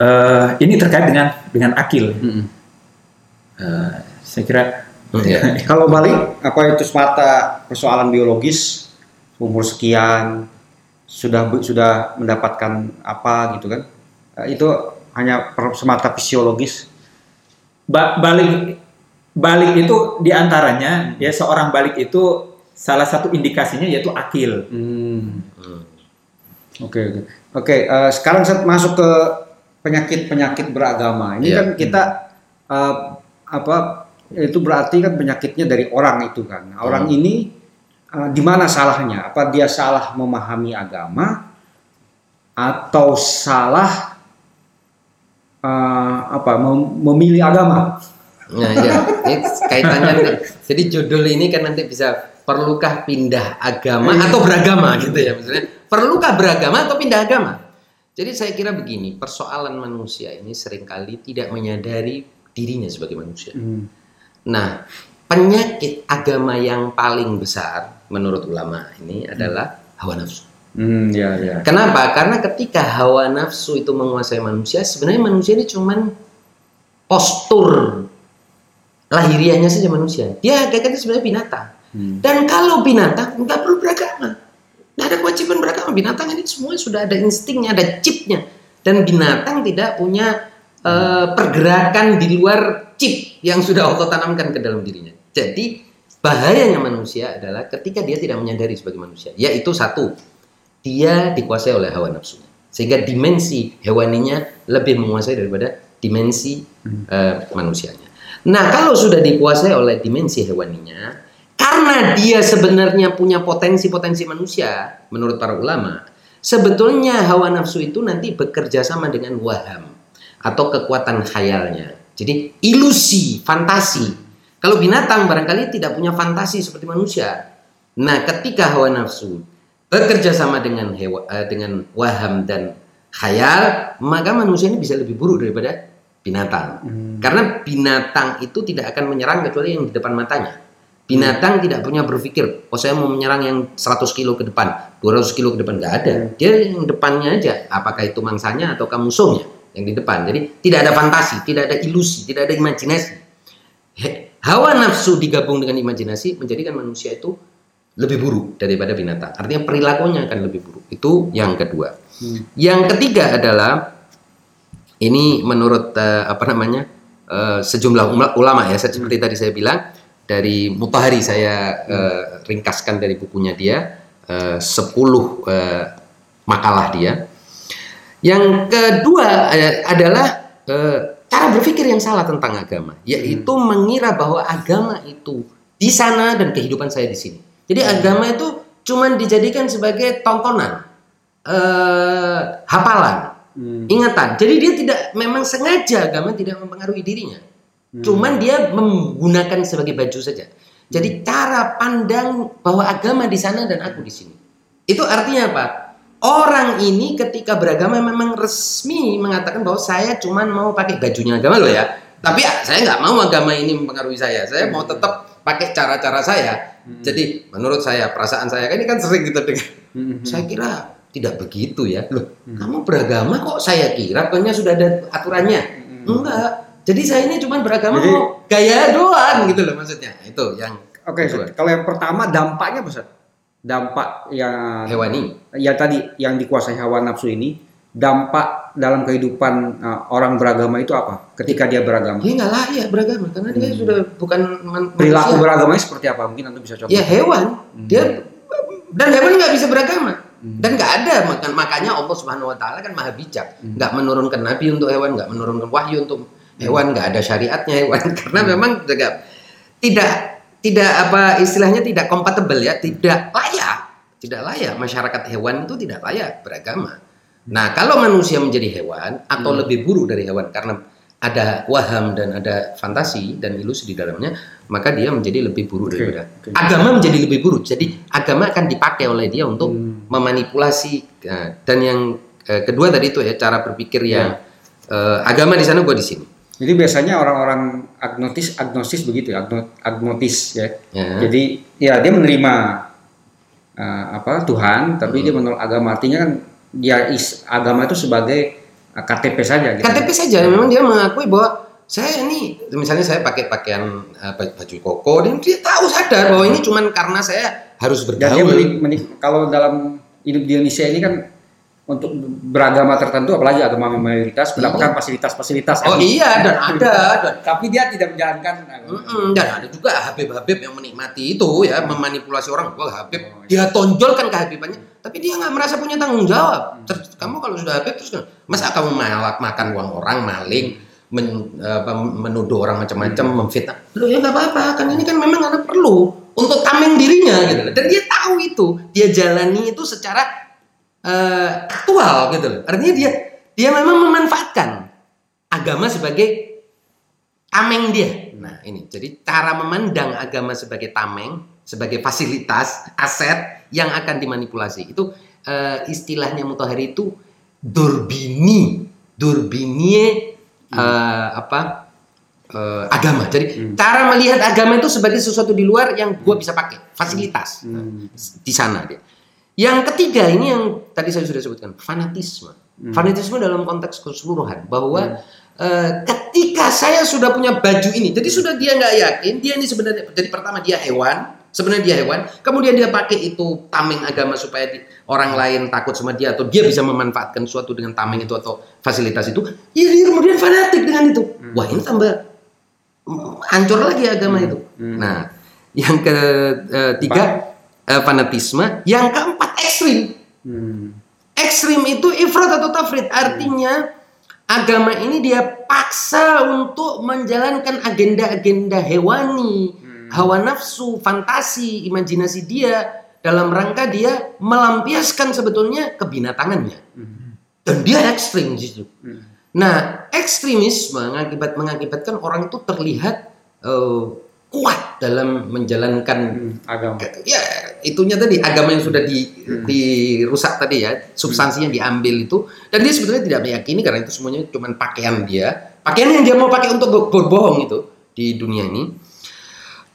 C: Eh, ini terkait dengan dengan akil.
A: Hmm.
C: Eh, saya kira
B: Hmm, ya. (laughs)
A: Kalau balik apa itu semata persoalan biologis umur sekian sudah sudah mendapatkan apa gitu kan? Eh, Itu hanya semata fisiologis.
C: ba- balik balik itu di antaranya ya seorang balik itu salah satu indikasinya yaitu akil.
A: Hmm. Oke oke oke. eh, sekarang saya masuk ke penyakit penyakit beragama. Ini
B: Iya.
A: kan kita eh, apa itu berarti kan penyakitnya dari orang itu kan. Orang
B: Hmm.
A: ini eh, di mana salahnya? Apa dia salah memahami agama atau salah
C: uh, apa mem- memilih agama.
B: Nah, ya, ini kaitannya nanti. Jadi judul ini kan nanti bisa perlukah pindah agama atau beragama gitu ya maksudnya. Perlukah beragama atau pindah agama? Jadi saya kira begini, persoalan manusia ini sering kali tidak menyadari dirinya sebagai manusia.
C: Hmm.
B: Nah, penyakit agama yang paling besar menurut ulama ini adalah hawa nafsu.
C: Hmm, ya, ya.
B: Kenapa? Karena ketika hawa nafsu itu menguasai manusia, sebenarnya manusia ini cuman postur lahiriahnya saja manusia. Dia hakikatnya sebenarnya binatang.
C: Hmm.
B: Dan kalau binatang nggak perlu beragama, nggak ada kewajiban beragama. Binatang ini semua sudah ada instingnya, ada chipnya. Dan binatang tidak punya eh, pergerakan di luar chip yang sudah Allah tanamkan ke dalam dirinya. Jadi bahayanya manusia adalah ketika dia tidak menyadari sebagai manusia, yaitu satu, dia dikuasai oleh hawa nafsunya, sehingga dimensi hewaninya lebih menguasai daripada dimensi eh, manusianya. Nah, kalau sudah dikuasai oleh dimensi hewaninya, karena dia sebenarnya punya potensi-potensi manusia, menurut para ulama, sebetulnya hawa nafsu itu nanti bekerja sama dengan waham atau kekuatan khayalnya. Jadi ilusi, fantasi. Kalau binatang barangkali tidak punya fantasi seperti manusia. Nah, ketika hawa nafsu bekerja sama dengan hewa, eh, dengan waham dan khayal, maka manusia ini bisa lebih buruk daripada binatang. Karena binatang itu tidak akan menyerang kecuali yang di depan matanya. Binatang tidak punya berpikir, oh saya mau menyerang yang 100 kilo ke depan, 200 kilo ke depan, nggak ada. Dia yang depannya aja, apakah itu mangsanya atau musuhnya yang di depan. Jadi tidak ada fantasi, tidak ada ilusi, tidak ada imajinasi. He- Hawa nafsu digabung dengan imajinasi menjadikan manusia itu lebih buruk daripada binatang. Artinya perilakunya akan lebih buruk. Itu yang kedua. Yang ketiga adalah ini menurut eh, apa namanya eh, sejumlah ula- ulama ya seperti tadi saya bilang dari Mutahari saya eh, ringkaskan dari bukunya dia eh, 10 eh, makalah dia. Yang kedua eh, adalah eh, cara berpikir yang salah tentang agama, yaitu mengira bahwa agama itu di sana dan kehidupan saya di sini. Jadi agama itu cuman dijadikan sebagai tontonan, eh, hafalan,
C: Hmm.
B: ingatan. Jadi dia tidak memang sengaja agama tidak mempengaruhi dirinya. Cuman dia menggunakan sebagai baju saja. Jadi cara pandang bahwa agama di sana dan aku di sini. Itu artinya apa? Orang ini ketika beragama memang resmi mengatakan bahwa saya cuman mau pakai bajunya agama loh ya. Tapi ya, saya nggak mau agama ini mempengaruhi saya. Saya mau tetap pakai cara-cara saya. Jadi menurut saya perasaan saya ini kan sering kita dengar.
C: Hmm.
B: Saya kira tidak begitu ya. Loh, kamu beragama kok saya kira kayaknya sudah ada aturannya. Enggak. Jadi saya ini cuma beragama
C: Jadi-
B: mau gaya doang gitu loh maksudnya. Itu yang
C: Oke,
B: kedua.
C: kalau yang pertama dampaknya besar. Dampak yang
B: hewani.
C: ya tadi yang dikuasai hawa nafsu ini dampak dalam kehidupan uh, orang beragama itu apa? Ketika dia beragama.
B: Dia nggak layak beragama karena dia sudah bukan
C: Perilaku beragamanya seperti apa? Mungkin Anda bisa coba.
B: Ya hewan. Dia dan hewan nggak bisa beragama. Dan nggak ada makan makanya Allah Subhanahu Wa Taala kan maha bijak, nggak menurunkan nabi untuk hewan, nggak menurunkan wahyu untuk hewan, nggak ada syariatnya hewan (laughs) karena memang juga tidak tidak apa istilahnya tidak kompatibel ya, tidak layak, tidak layak masyarakat hewan itu tidak layak beragama. Nah kalau manusia menjadi hewan atau lebih buruk dari hewan karena ada waham dan ada fantasi dan ilusi di dalamnya, maka dia menjadi lebih buruk
C: Oke,
B: daripada
C: oke.
B: agama menjadi lebih buruk. Jadi agama akan dipakai oleh dia untuk
C: Hmm.
B: memanipulasi. Nah, dan yang eh, kedua tadi itu ya cara berpikir yang
C: Ya.
B: eh, agama di sana gua di sini.
C: Jadi biasanya orang-orang agnotis agnosis begitu ya, agno- agnotis ya.
B: Ya.
C: Jadi ya dia menerima uh, apa Tuhan, tapi
B: Hmm.
C: dia menolak agama. Artinya kan dia is, agama itu sebagai uh, KTP saja gitu.
B: KTP saja memang dia mengakui bahwa saya ini misalnya saya pakai pakaian eh, baju koko dan dia tahu sadar bahwa ini cuman karena saya harus
C: Dan dia
B: bergaul.
C: menik- menik- kalau dalam hidup di Indonesia ini kan untuk beragama tertentu apalagi agama mayoritas mendapatkan fasilitas-fasilitas.
B: Iya. Oh
C: kan.
B: iya dan ada dan
C: Tapi dia tidak menjalankan.
B: Mm-mm, dan ada juga Habib-Habib yang menikmati itu ya memanipulasi orang gua Habib
C: Oh,
B: dia tonjolkan kehabibannya tapi dia nggak merasa punya tanggung jawab Terus, kamu kalau sudah Habib terus masa kamu malak makan uang orang maling men- apa, menuduh orang macam-macam memfitnah lo ya nggak apa-apa kan ini kan memang ada perlu untuk tameng dirinya gitu dan dia tahu itu dia jalani itu secara eh, aktual gitu loh artinya dia dia memang memanfaatkan agama sebagai tameng dia. Nah, ini. Jadi cara memandang agama sebagai tameng, sebagai fasilitas, aset yang akan dimanipulasi. Itu uh, istilahnya Mutahari itu durbini, durbinie uh, apa? Uh, agama. Jadi hmm. cara melihat agama itu sebagai sesuatu di luar yang gue bisa pakai, fasilitas. Hmm. Di sana dia. Yang ketiga ini yang tadi saya sudah sebutkan, fanatisme. Hmm. Fanatisme dalam konteks keseluruhan bahwa hmm Uh, ketika saya sudah punya baju ini, jadi sudah dia nggak yakin, dia ini sebenarnya, jadi pertama dia hewan, sebenarnya dia hewan, kemudian dia pakai itu tameng agama supaya di, orang lain takut sama dia atau dia bisa memanfaatkan suatu dengan tameng itu atau fasilitas itu, ya dia kemudian fanatik dengan itu. Hmm. Wah ini tambah hancur lagi agama hmm. itu. Hmm. Nah, yang ketiga uh, fanatisme, yang keempat ekstrim. Hmm. Ekstrim itu ifrat atau tafrid, artinya agama ini dia paksa untuk menjalankan agenda-agenda hewani, hmm. hawa nafsu, fantasi, imajinasi dia dalam rangka dia melampiaskan sebetulnya kebinatangannya. Hmm. Dan dia ekstrim justru. Hmm. Nah, ekstremisme mengakibat mengakibatkan orang itu terlihat uh, kuat dalam menjalankan hmm, agama. Ya, itunya tadi agama yang sudah di, hmm. dirusak tadi ya, substansinya hmm. diambil itu dan dia sebetulnya tidak meyakini karena itu semuanya cuma pakaian dia, pakaian yang dia mau pakai untuk berbohong itu di dunia ini.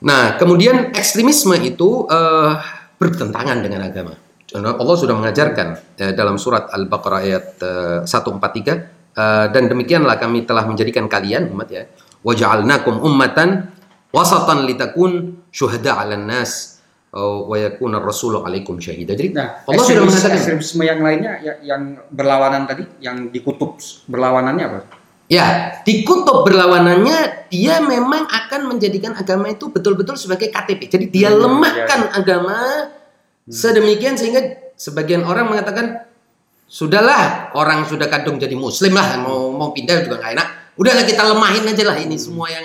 B: Nah, kemudian ekstremisme itu uh, bertentangan dengan agama. Allah sudah mengajarkan uh, dalam surat Al-Baqarah ayat uh, 143 uh, dan demikianlah kami telah menjadikan kalian umat ya waja'alnakum ummatan wasatan litakun syuhada 'alan nas uh, wa yakuna rasulu alaikum syahida. Jadi
A: nah, Allah sudah mengatakan ekstremisme yang lainnya ya, yang berlawanan tadi, yang dikutub berlawanannya apa?
B: Ya, dikutub berlawanannya dia memang akan menjadikan agama itu betul-betul sebagai KTP. Jadi dia hmm, lemahkan ya. agama hmm. sedemikian sehingga sebagian orang mengatakan sudahlah orang sudah kadung jadi muslim lah mau mau pindah juga nggak enak. Udahlah kita lemahin aja lah ini semua yang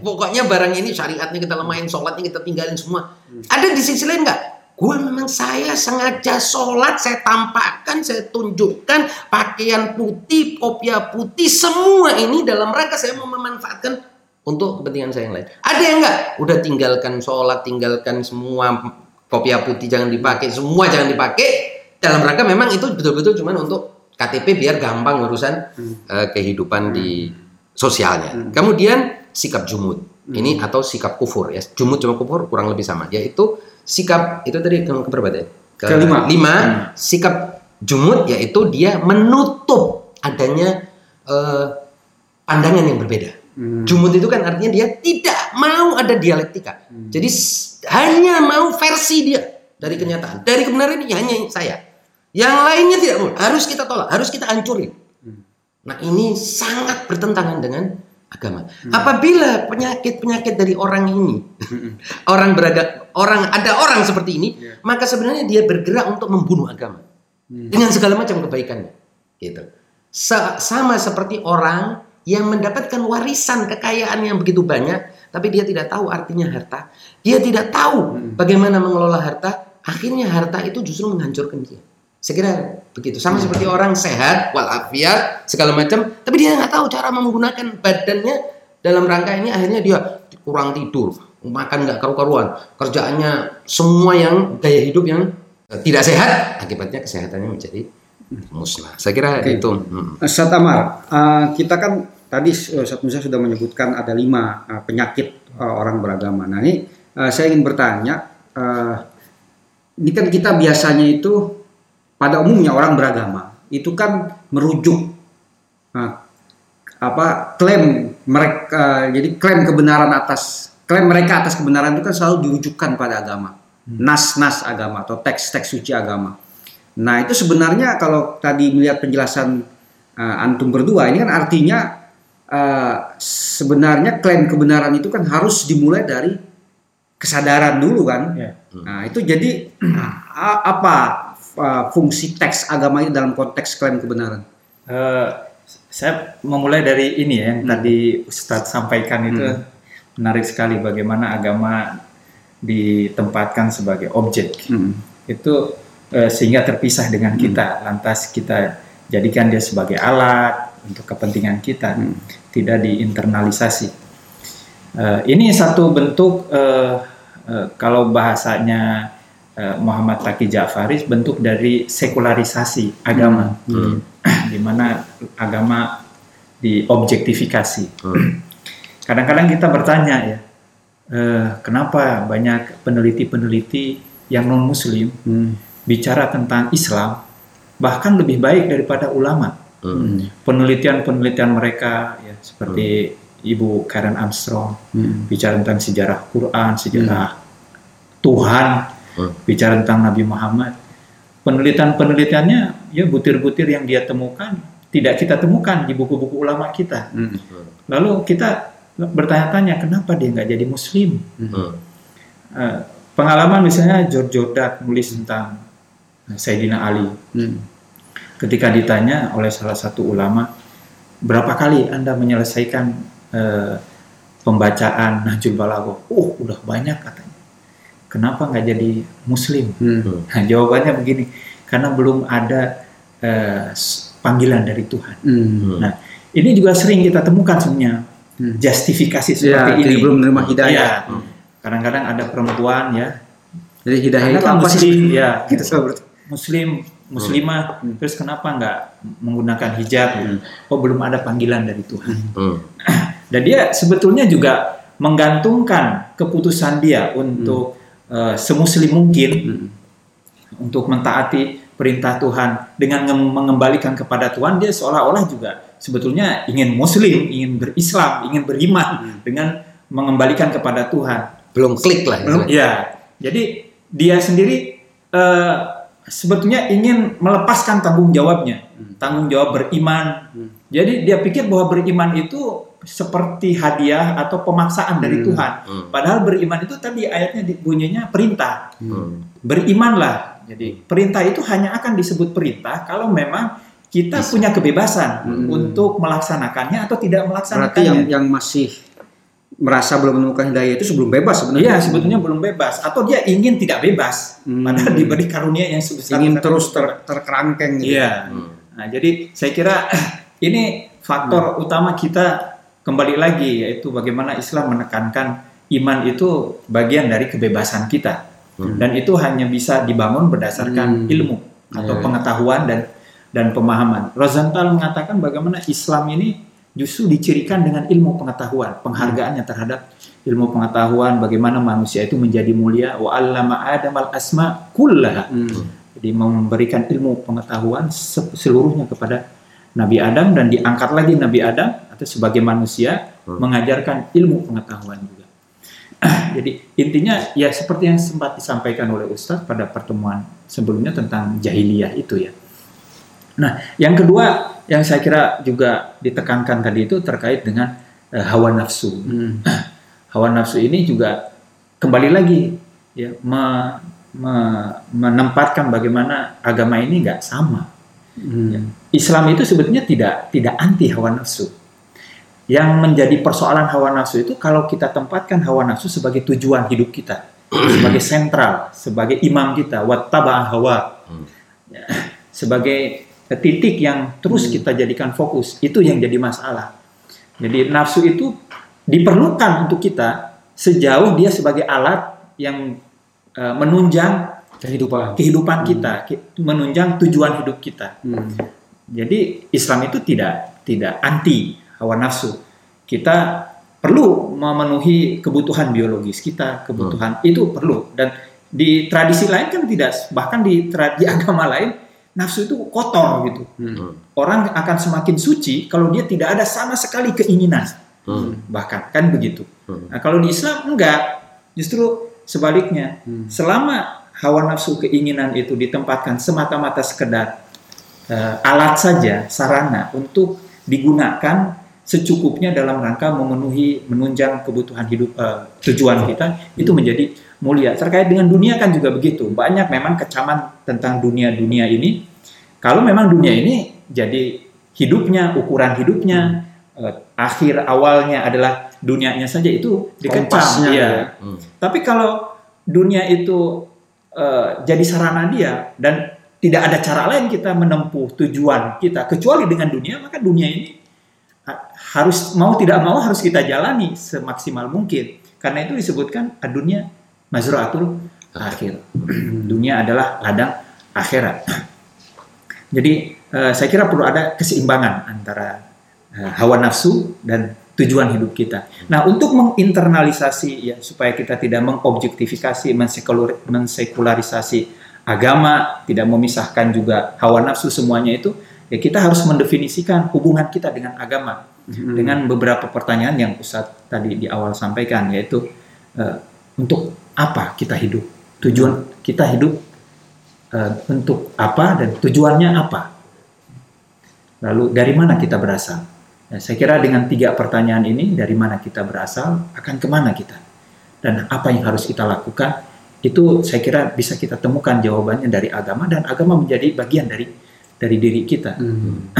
B: Pokoknya barang ini syariatnya kita lemahin, sholatnya kita tinggalin semua. Ada di sisi lain nggak? Gue memang saya sengaja sholat, saya tampakkan, saya tunjukkan pakaian putih, kopiah putih, semua ini dalam rangka saya mau memanfaatkan untuk kepentingan saya yang lain. Ada yang enggak? Udah tinggalkan sholat, tinggalkan semua kopiah putih jangan dipakai, semua jangan dipakai. Dalam rangka memang itu betul-betul cuman untuk KTP biar gampang urusan hmm. uh, kehidupan hmm. di sosialnya. Hmm. Kemudian sikap jumud. Hmm. Ini atau sikap kufur ya. Jumud sama kufur kurang lebih sama. Yaitu sikap itu tadi ke berapa deh? Ke kelima. Lima, hmm. sikap jumud yaitu dia menutup adanya uh, pandangan yang berbeda. Hmm. Jumud itu kan artinya dia tidak mau ada dialektika. Hmm. Jadi hanya mau versi dia dari kenyataan. Dari kebenaran ini hanya saya. Yang lainnya tidak mau. Harus kita tolak, harus kita hancurin. Hmm. Nah ini sangat bertentangan dengan agama. Hmm. Apabila penyakit-penyakit dari orang ini, hmm. (laughs) orang beragam, orang ada orang seperti ini, yeah. maka sebenarnya dia bergerak untuk membunuh agama hmm. dengan segala macam kebaikannya. Gitu. sama seperti orang yang mendapatkan warisan kekayaan yang begitu banyak, tapi dia tidak tahu artinya harta. Dia tidak tahu hmm. bagaimana mengelola harta. Akhirnya harta itu justru menghancurkan dia. Saya kira begitu. Sama seperti orang sehat, walafiat, segala macam, tapi dia nggak tahu cara menggunakan badannya dalam rangka ini akhirnya dia kurang tidur, makan nggak karu-karuan, kerjaannya semua yang gaya hidup yang tidak sehat, akibatnya kesehatannya menjadi musnah. Saya kira Oke. itu.
A: Hmm. Ustaz Amar, uh, kita kan tadi Ustaz Musa sudah menyebutkan ada lima uh, penyakit uh, orang beragama. Nah ini uh, saya ingin bertanya, uh, ini kan kita biasanya itu pada umumnya orang beragama itu kan merujuk nah, apa klaim mereka jadi klaim kebenaran atas klaim mereka atas kebenaran itu kan selalu dirujukkan pada agama hmm. nas-nas agama atau teks-teks suci agama. Nah itu sebenarnya kalau tadi melihat penjelasan uh, antum berdua ini kan artinya uh, sebenarnya klaim kebenaran itu kan harus dimulai dari kesadaran dulu kan. Yeah. Nah itu jadi (clears throat) apa uh, fungsi teks agama ini dalam konteks klaim kebenaran? Uh,
C: saya memulai dari ini ya yang hmm. tadi Ustadz sampaikan itu hmm. menarik sekali bagaimana agama ditempatkan sebagai objek hmm. itu uh, sehingga terpisah dengan hmm. kita lantas kita jadikan dia sebagai alat untuk kepentingan kita, tidak diinternalisasi. Eh, ini satu bentuk eh, eh, kalau bahasanya eh, Muhammad Taqi Ja'fari bentuk dari sekularisasi agama,
B: Hmm. (clears throat)
C: di mana agama diobjektifikasi.
B: Hmm. (clears throat)
C: Kadang-kadang kita bertanya ya, eh, kenapa banyak peneliti-peneliti yang non Muslim
D: Hmm.
C: bicara tentang Islam bahkan lebih baik daripada ulama.
B: Hmm.
C: Penelitian-penelitian mereka ya seperti Ibu Karen Armstrong
D: Hmm.
C: bicara tentang sejarah Quran, sejarah Tuhan,
B: Hmm.
C: bicara tentang Nabi Muhammad. Penelitian-penelitiannya ya butir-butir yang dia temukan tidak kita temukan di buku-buku ulama kita.
D: Hmm.
C: Lalu kita bertanya-tanya kenapa dia nggak jadi Muslim?
B: Hmm.
C: Eh, pengalaman misalnya George Jordan nulis tentang Sayyidina Ali.
D: Hmm.
C: Ketika ditanya oleh salah satu ulama, berapa kali Anda menyelesaikan eh, pembacaan Nahjul Balaghah? Oh, udah banyak katanya. Kenapa nggak jadi Muslim?
D: Hmm.
C: Nah, jawabannya begini, karena belum ada eh, s- panggilan dari Tuhan.
D: Hmm.
C: Nah, ini juga sering kita temukan sebenarnya
D: Hmm.
C: justifikasi
D: Ya,
C: seperti
D: jadi
C: ini.
D: belum menerima hidayah.
C: Iya. Kadang-kadang ada perempuan ya,
D: Jadi hidayah itu
C: kan
D: apa sih? (laughs)
C: ya,
D: Kita selalu (laughs) bertanya.
C: muslim, muslimah,
D: Hmm.
C: terus kenapa nggak menggunakan hijab? Oh belum ada panggilan dari Tuhan.
B: Hmm. (clears throat)
C: Dan dia sebetulnya juga menggantungkan keputusan dia untuk eh, semuslim mungkin
D: Hmm.
C: untuk mentaati perintah Tuhan dengan ngem- mengembalikan kepada Tuhan dia seolah-olah juga sebetulnya ingin muslim, ingin berislam, ingin beriman dengan mengembalikan kepada Tuhan.
B: Belum klik lah.
C: Belum, ya. Jadi dia sendiri eh, sebetulnya ingin melepaskan tanggung jawabnya, tanggung jawab beriman.
D: Hmm.
C: Jadi dia pikir bahwa beriman itu seperti hadiah atau pemaksaan dari
D: Hmm.
C: Tuhan.
B: Hmm.
C: Padahal beriman itu tadi ayatnya bunyinya perintah.
B: Hmm.
C: Berimanlah. Jadi perintah itu hanya akan disebut perintah kalau memang kita punya kebebasan
D: Hmm.
C: untuk melaksanakannya atau tidak
D: Berarti
C: melaksanakannya.
D: yang yang masih merasa belum menemukan hidayah itu sebelum bebas sebenarnya.
C: Iya, sebetulnya belum bebas atau dia ingin tidak bebas,
D: Hmm.
C: padahal diberi karunia yang sebesar
D: ingin terus ter, terkerangkeng gitu.
C: Iya.
B: Hmm.
C: Nah, jadi saya kira (clears throat) ini faktor utama kita kembali lagi yaitu bagaimana Islam menekankan iman itu bagian dari kebebasan kita
B: Hmm.
C: dan itu hanya bisa dibangun berdasarkan
D: Hmm.
C: ilmu atau
D: Iya.
C: pengetahuan dan dan pemahaman. Rosenthal mengatakan bagaimana Islam ini justru dicirikan dengan ilmu pengetahuan, penghargaannya terhadap ilmu pengetahuan, bagaimana manusia itu menjadi mulia. Wa 'allama Adam al-asma kullaha.
D: Hmm.
C: Jadi memberikan ilmu pengetahuan se- seluruhnya kepada Nabi Adam dan diangkat lagi Nabi Adam atau sebagai manusia
B: Hmm.
C: mengajarkan ilmu pengetahuan juga. (clears throat) Jadi intinya ya seperti yang sempat disampaikan oleh Ustadz pada pertemuan sebelumnya tentang jahiliyah itu ya. Nah, yang kedua yang saya kira juga ditekankan tadi itu terkait dengan eh, hawa nafsu.
D: Hmm. (clears throat)
C: Hawa nafsu ini juga kembali lagi ya me- me- menempatkan bagaimana agama ini nggak sama.
D: Hmm.
C: Islam itu sebetulnya tidak tidak anti hawa nafsu. Yang menjadi persoalan hawa nafsu itu kalau kita tempatkan hawa nafsu sebagai tujuan hidup kita, (clears throat) sebagai sentral, sebagai imam kita, wattaba hawa,
B: Hmm.
C: Ya, sebagai titik yang terus kita jadikan fokus, itu yang jadi masalah. Jadi nafsu itu diperlukan untuk kita sejauh dia sebagai alat yang eh, menunjang
D: Kehidupan.
C: kehidupan kita, ki- menunjang tujuan hidup kita.
D: Hmm.
C: Jadi Islam itu tidak tidak anti hawa nafsu. Kita perlu memenuhi kebutuhan biologis kita, kebutuhan itu perlu. Dan di tradisi lain kan tidak, bahkan di di agama lain nafsu itu kotor gitu.
D: Hmm.
C: Orang akan semakin suci kalau dia tidak ada sama sekali keinginan.
B: Hmm.
C: Bahkan kan begitu.
B: Hmm.
C: Nah, kalau di Islam enggak, justru sebaliknya.
D: Hmm.
C: Selama hawa nafsu keinginan itu ditempatkan semata-mata sekedar eh, alat saja, sarana untuk digunakan secukupnya dalam rangka memenuhi menunjang kebutuhan hidup eh, tujuan kita itu menjadi mulia. Terkait dengan dunia kan juga begitu. Banyak memang kecaman tentang dunia-dunia ini. Kalau memang dunia ini jadi hidupnya, ukuran hidupnya, eh, akhir awalnya adalah dunianya saja itu dikecam. Iya.
D: ya.
B: Hmm.
C: Tapi kalau dunia itu eh, jadi sarana dia dan tidak ada cara lain kita menempuh tujuan kita kecuali dengan dunia, maka dunia ini ha- harus mau tidak mau harus kita jalani semaksimal mungkin. Karena itu disebutkan dunia mazraatul akhir. (clears throat) dunia adalah ladang akhirat. (clears throat) Jadi eh, saya kira perlu ada keseimbangan antara eh, hawa nafsu dan tujuan hidup kita. Nah, untuk menginternalisasi ya supaya kita tidak mengobjektifikasi, mensekularisasi agama, tidak memisahkan juga hawa nafsu semuanya itu, ya kita harus mendefinisikan hubungan kita dengan agama dengan beberapa pertanyaan yang Ustadz tadi di awal sampaikan yaitu eh, untuk apa kita hidup? Tujuan kita hidup eh, untuk apa dan tujuannya apa? Lalu dari mana kita berasal? Nah, saya kira dengan tiga pertanyaan ini, dari mana kita berasal, akan ke mana kita, dan apa yang harus kita lakukan, itu saya kira bisa kita temukan jawabannya dari agama dan agama menjadi bagian dari dari diri kita.
D: Hmm.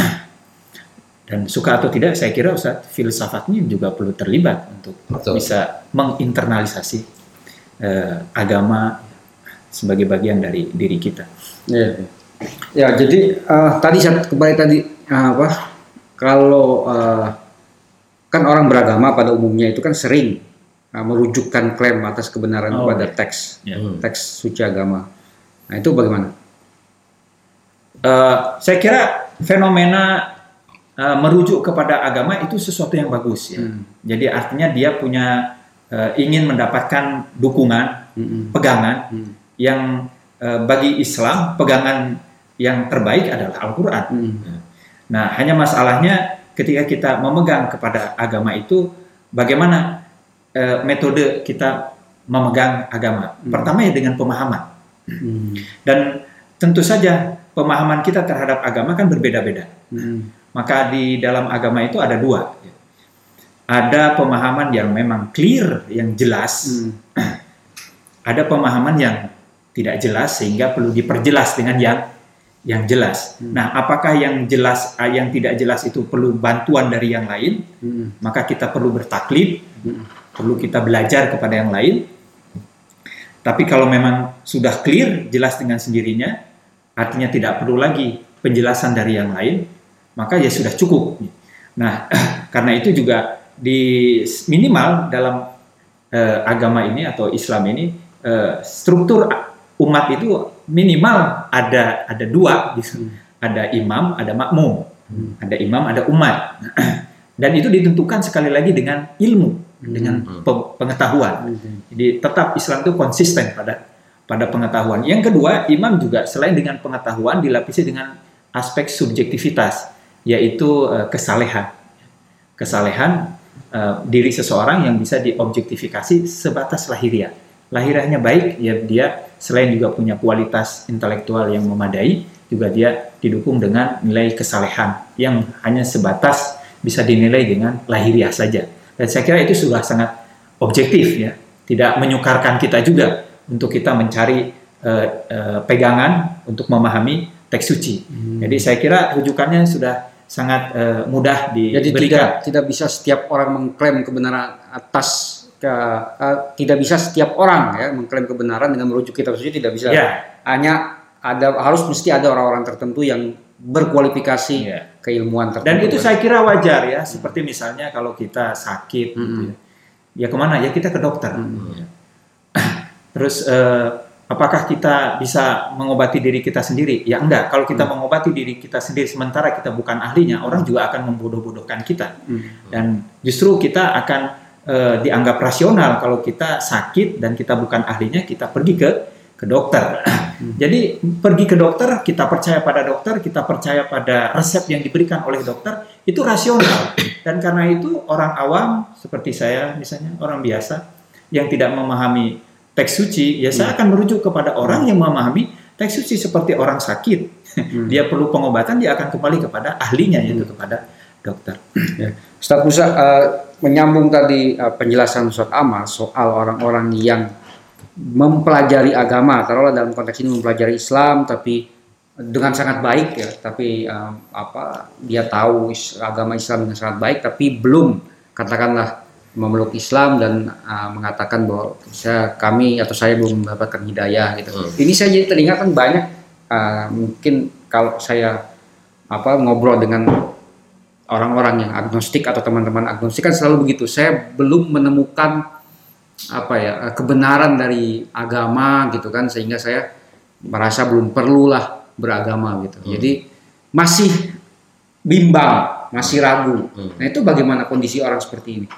C: Dan suka atau tidak, saya kira Ustaz, filsafatnya juga perlu terlibat untuk
B: Betul.
C: bisa menginternalisasi eh, agama sebagai bagian dari diri kita.
A: Ya, ya jadi eh, tadi saya kembali tadi eh, apa? Kalau eh, kan orang beragama pada umumnya itu kan sering eh, merujukkan klaim atas kebenaran
C: Oh,
A: kepada
C: ya.
A: teks
C: Ya.
B: Hmm.
A: teks suci agama. Nah itu bagaimana?
C: Eh, saya kira fenomena eh, merujuk kepada agama itu sesuatu yang bagus ya.
A: Hmm.
C: Jadi artinya dia punya eh, ingin mendapatkan dukungan,
A: Mm-mm.
C: pegangan
A: Hmm.
C: yang eh, bagi Islam pegangan yang terbaik adalah Al-Qur'an.
A: Mm.
C: Nah, hanya masalahnya ketika kita memegang kepada agama itu bagaimana eh, metode kita memegang agama.
A: Hmm.
C: Pertama ya dengan pemahaman.
A: Mm.
C: Dan tentu saja pemahaman kita terhadap agama kan berbeda-beda.
A: Mm.
C: Maka di dalam agama itu ada dua. Ada pemahaman yang memang clear, yang jelas.
A: Mm. (clears throat)
C: Ada pemahaman yang tidak jelas sehingga perlu diperjelas dengan yang yang jelas.
A: Hmm.
C: Nah, apakah yang jelas, ah, yang tidak jelas itu perlu bantuan dari yang lain?
A: Mm.
C: Maka kita perlu bertaklid,
A: Mm.
C: perlu kita belajar kepada yang lain. Tapi kalau memang sudah clear, jelas dengan sendirinya, artinya tidak perlu lagi penjelasan dari yang lain, maka ya sudah cukup. Nah, (clears throat) karena itu juga di minimal dalam eh, agama ini atau Islam ini eh, struktur umat itu minimal ada ada dua, gitu. ada imam, ada makmum, ada imam, ada umat, (clears throat) dan itu ditentukan sekali lagi dengan ilmu, dengan pe- pengetahuan. Jadi tetap Islam itu konsisten pada pada pengetahuan. Yang kedua, imam juga selain dengan pengetahuan dilapisi dengan aspek subjektivitas, yaitu eh, kesalehan. Kesalehan eh, diri seseorang yang bisa diobjektifikasi sebatas lahiriah. Lahiriahnya baik, ya dia selain juga punya kualitas intelektual yang memadai, juga dia didukung dengan nilai kesalehan yang hanya sebatas bisa dinilai dengan lahiriah saja. Dan saya kira itu sudah sangat objektif ya, tidak menyukarkan kita juga untuk kita mencari eh, eh, pegangan untuk memahami teks suci. Jadi saya kira rujukannya sudah sangat eh, mudah
A: Jadi tidak
C: diberikan.
A: tidak bisa setiap orang mengklaim kebenaran atas eh, tidak bisa setiap orang ya mengklaim kebenaran dengan merujuk kitab suci tidak bisa.
C: Ya,
A: Hanya ada harus mesti ada orang-orang tertentu yang berkualifikasi
C: Iya.
A: keilmuan tertentu.
C: Dan itu saya kira wajar ya, seperti misalnya kalau kita sakit, gitu
A: Mm-mm.
C: ya. ya ke mana? Ya kita ke dokter.
A: Mm. (clears throat)
C: Terus eh, apakah kita bisa mengobati diri kita sendiri? Ya enggak. Kalau kita mengobati diri kita sendiri sementara kita bukan ahlinya, orang juga akan membodoh-bodohkan kita.
A: Mm.
C: Dan justru kita akan eh, dianggap rasional kalau kita sakit dan kita bukan ahlinya, kita pergi ke ke dokter. Jadi pergi ke dokter, kita percaya pada dokter, kita percaya pada resep yang diberikan oleh dokter, itu rasional. Dan karena itu orang awam seperti saya misalnya, orang biasa yang tidak memahami teks suci, ya saya akan merujuk kepada orang yang memahami teks suci seperti orang sakit. Dia perlu pengobatan, dia akan kembali kepada ahlinya yaitu kepada dokter.
A: Ustaz Musa eh, menyambung tadi eh, penjelasan Ustaz Amal soal orang-orang yang mempelajari agama, taruhlah dalam konteks ini mempelajari Islam tapi dengan sangat baik ya, tapi eh, apa dia tahu agama Islam dengan sangat baik tapi belum katakanlah memeluk Islam dan eh, mengatakan bahwa saya kami atau saya belum mendapatkan hidayah gitu.
B: Hmm.
A: Ini saya jadi teringat kan banyak uh, mungkin kalau saya apa ngobrol dengan orang-orang yang agnostik atau teman-teman agnostik kan selalu begitu. Saya belum menemukan apa ya uh, kebenaran dari agama gitu kan sehingga saya merasa belum perlulah beragama gitu.
B: Hmm.
A: Jadi masih bimbang, masih ragu.
B: Hmm.
A: Nah, itu bagaimana kondisi orang seperti ini?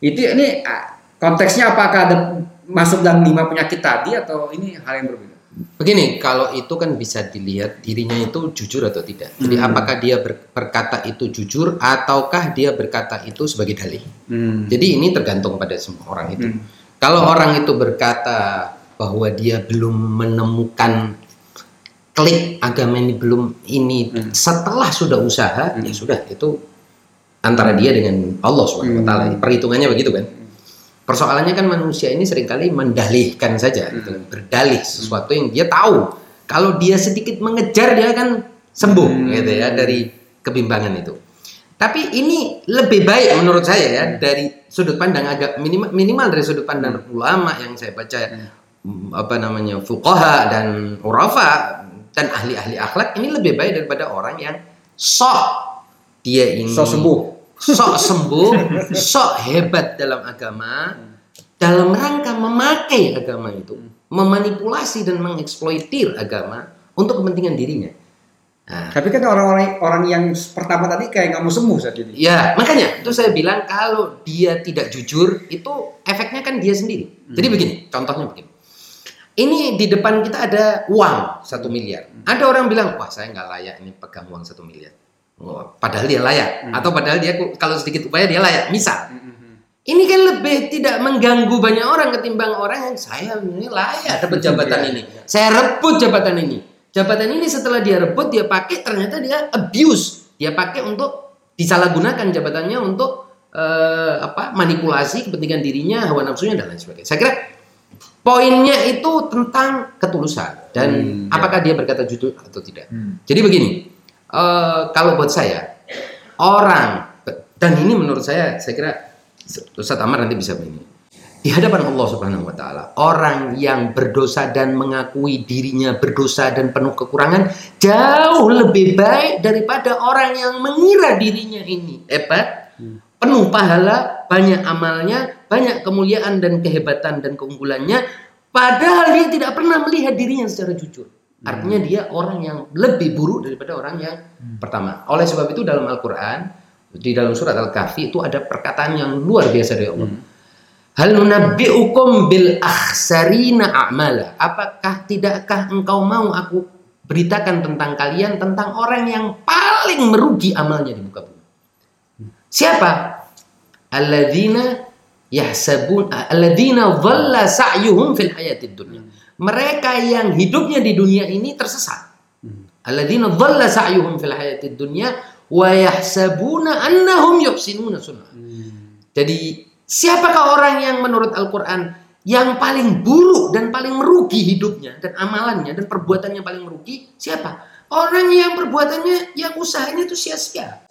A: Itu ini uh, konteksnya apakah ada masuk dalam lima penyakit tadi atau ini hal yang berbeda?
B: Begini, kalau itu kan bisa dilihat dirinya itu jujur atau tidak. Jadi
A: Hmm.
B: apakah dia ber- berkata itu jujur ataukah dia berkata itu sebagai dalih.
A: Hmm.
B: Jadi ini tergantung pada semua orang itu.
A: Hmm.
B: Kalau orang itu berkata bahwa dia belum menemukan klik agama ini belum ini
A: Hmm.
B: setelah sudah usaha
A: Hmm.
B: ya sudah itu antara dia dengan Allah taala.
A: Hmm.
B: Perhitungannya begitu kan. Persoalannya kan manusia ini sering kali mendalihkan saja gitu kan. Berdalih sesuatu yang dia tahu. Kalau dia sedikit mengejar dia akan sembuh
A: Hmm.
B: gitu ya dari kebimbangan itu. Tapi ini lebih baik menurut saya ya dari sudut pandang agak minimal minimal dari sudut pandang ulama yang saya baca mm, apa namanya fuqaha dan urafa dan ahli-ahli akhlak ini lebih baik daripada orang yang sok dia ini
A: So sembuh.
B: Sok sembuh, sok hebat dalam agama, dalam rangka memakai agama itu, memanipulasi dan mengeksploitir agama untuk kepentingan dirinya. Nah,
A: Tapi kan orang-orang orang yang pertama tadi kayak nggak mau sembuh saat ini.
B: ya makanya itu saya bilang kalau dia tidak jujur itu efeknya kan dia sendiri. Jadi begini, contohnya begini. Ini di depan kita ada uang satu miliar. Ada orang bilang, wah saya nggak layak ini pegang uang satu miliar. Wah, padahal dia layak. Atau padahal dia kalau sedikit upaya dia layak. Misal, Ini kan lebih tidak mengganggu banyak orang ketimbang orang yang saya ini layak (laughs) dapat jabatan ini. Saya rebut jabatan ini. Jabatan ini setelah dia rebut dia pakai ternyata dia abuse. Dia pakai untuk disalahgunakan jabatannya untuk eh, apa manipulasi kepentingan dirinya, hawa nafsunya dan lain sebagainya. Saya kira poinnya itu tentang ketulusan dan
A: Hmm,
B: apakah dia berkata jujur atau tidak.
E: Hmm.
B: Jadi begini, eh, kalau buat saya orang dan ini menurut saya saya kira Ustaz Amar nanti bisa begini. Di hadapan Allah Subhanahu wa taala, orang yang berdosa dan mengakui dirinya berdosa dan penuh kekurangan jauh lebih baik daripada orang yang mengira dirinya ini hebat, penuh pahala, banyak amalnya, banyak kemuliaan dan kehebatan dan keunggulannya padahal dia tidak pernah melihat dirinya secara jujur. Artinya dia orang yang lebih buruk daripada orang yang pertama. Oleh sebab itu dalam Al-Qur'an di dalam surat Al-Kahfi itu ada perkataan yang luar biasa dari Allah. Hal nunabbi'ukum bil akhsarina a'mala. Apakah tidakkah engkau mau aku beritakan tentang kalian tentang orang yang paling merugi amalnya di muka bumi? Siapa? Alladzina yahsabun alladzina dhalla sa'yuhum fil hayatid dunya. Mereka yang hidupnya di dunia ini tersesat. Alladzina dhalla sa'yuhum fil hayatid dunya wa yahsabuna annahum yuhsinuna sunnah. Jadi siapakah orang yang menurut Al-Qur'an yang paling buruk dan paling merugi hidupnya dan amalannya dan perbuatannya paling merugi? Siapa? Orang yang perbuatannya yang usahanya itu sia-sia.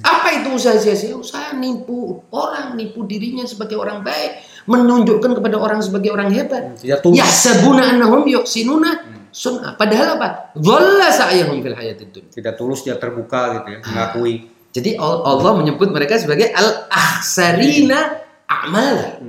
B: Apa itu usaha sia-sia? Usaha nipu orang, nipu dirinya sebagai orang baik, menunjukkan kepada orang sebagai orang hebat. Ya sabuna annahum yuhsinuna sunnah. Padahal apa? Dhalla sa'yahum fil hayatid dunya.
A: Tidak tulus dia terbuka gitu ya, mengakui.
B: Jadi Al- Allah menyebut mereka sebagai al-ahsarina a'mala.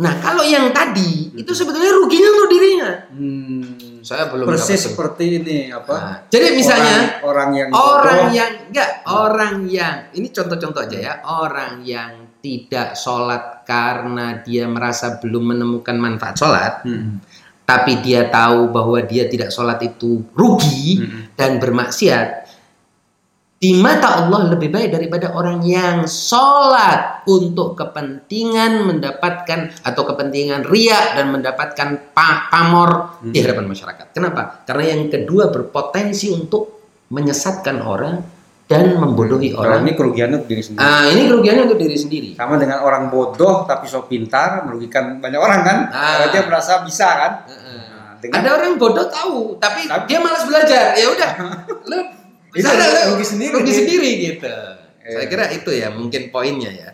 B: Nah, kalau yang tadi itu sebetulnya ruginya untuk dirinya.
A: Hmm.
B: Saya belum
A: Persis seperti ini apa?
B: Nah, jadi misalnya
A: orang, orang yang
B: orang
A: bodoh,
B: yang enggak orang yang ini contoh-contoh aja ya orang yang tidak sholat karena dia merasa belum menemukan manfaat sholat
A: Hmm.
B: tapi dia tahu bahwa dia tidak sholat itu rugi
A: Hmm.
B: dan bermaksiat di mata Allah lebih baik daripada orang yang sholat untuk kepentingan mendapatkan atau kepentingan ria dan mendapatkan pa- pamor di hadapan masyarakat. Kenapa? Karena yang kedua berpotensi untuk menyesatkan orang dan membodohi
A: Kalau
B: orang.
A: ini kerugiannya untuk diri sendiri.
B: Ah, ini kerugiannya untuk diri sendiri.
A: Sama dengan orang bodoh tapi so pintar merugikan banyak orang kan?
B: Ah.
A: Karena dia merasa bisa kan? Nah, dengan
B: Ada orang bodoh tahu, tapi,
A: Tapi-
B: dia malas belajar. Ya udah, (laughs) lu
A: Itu
B: sana,
A: rugi sendiri.
B: rugi sendiri gitu.
A: Iya.
B: Saya kira itu ya mungkin poinnya ya.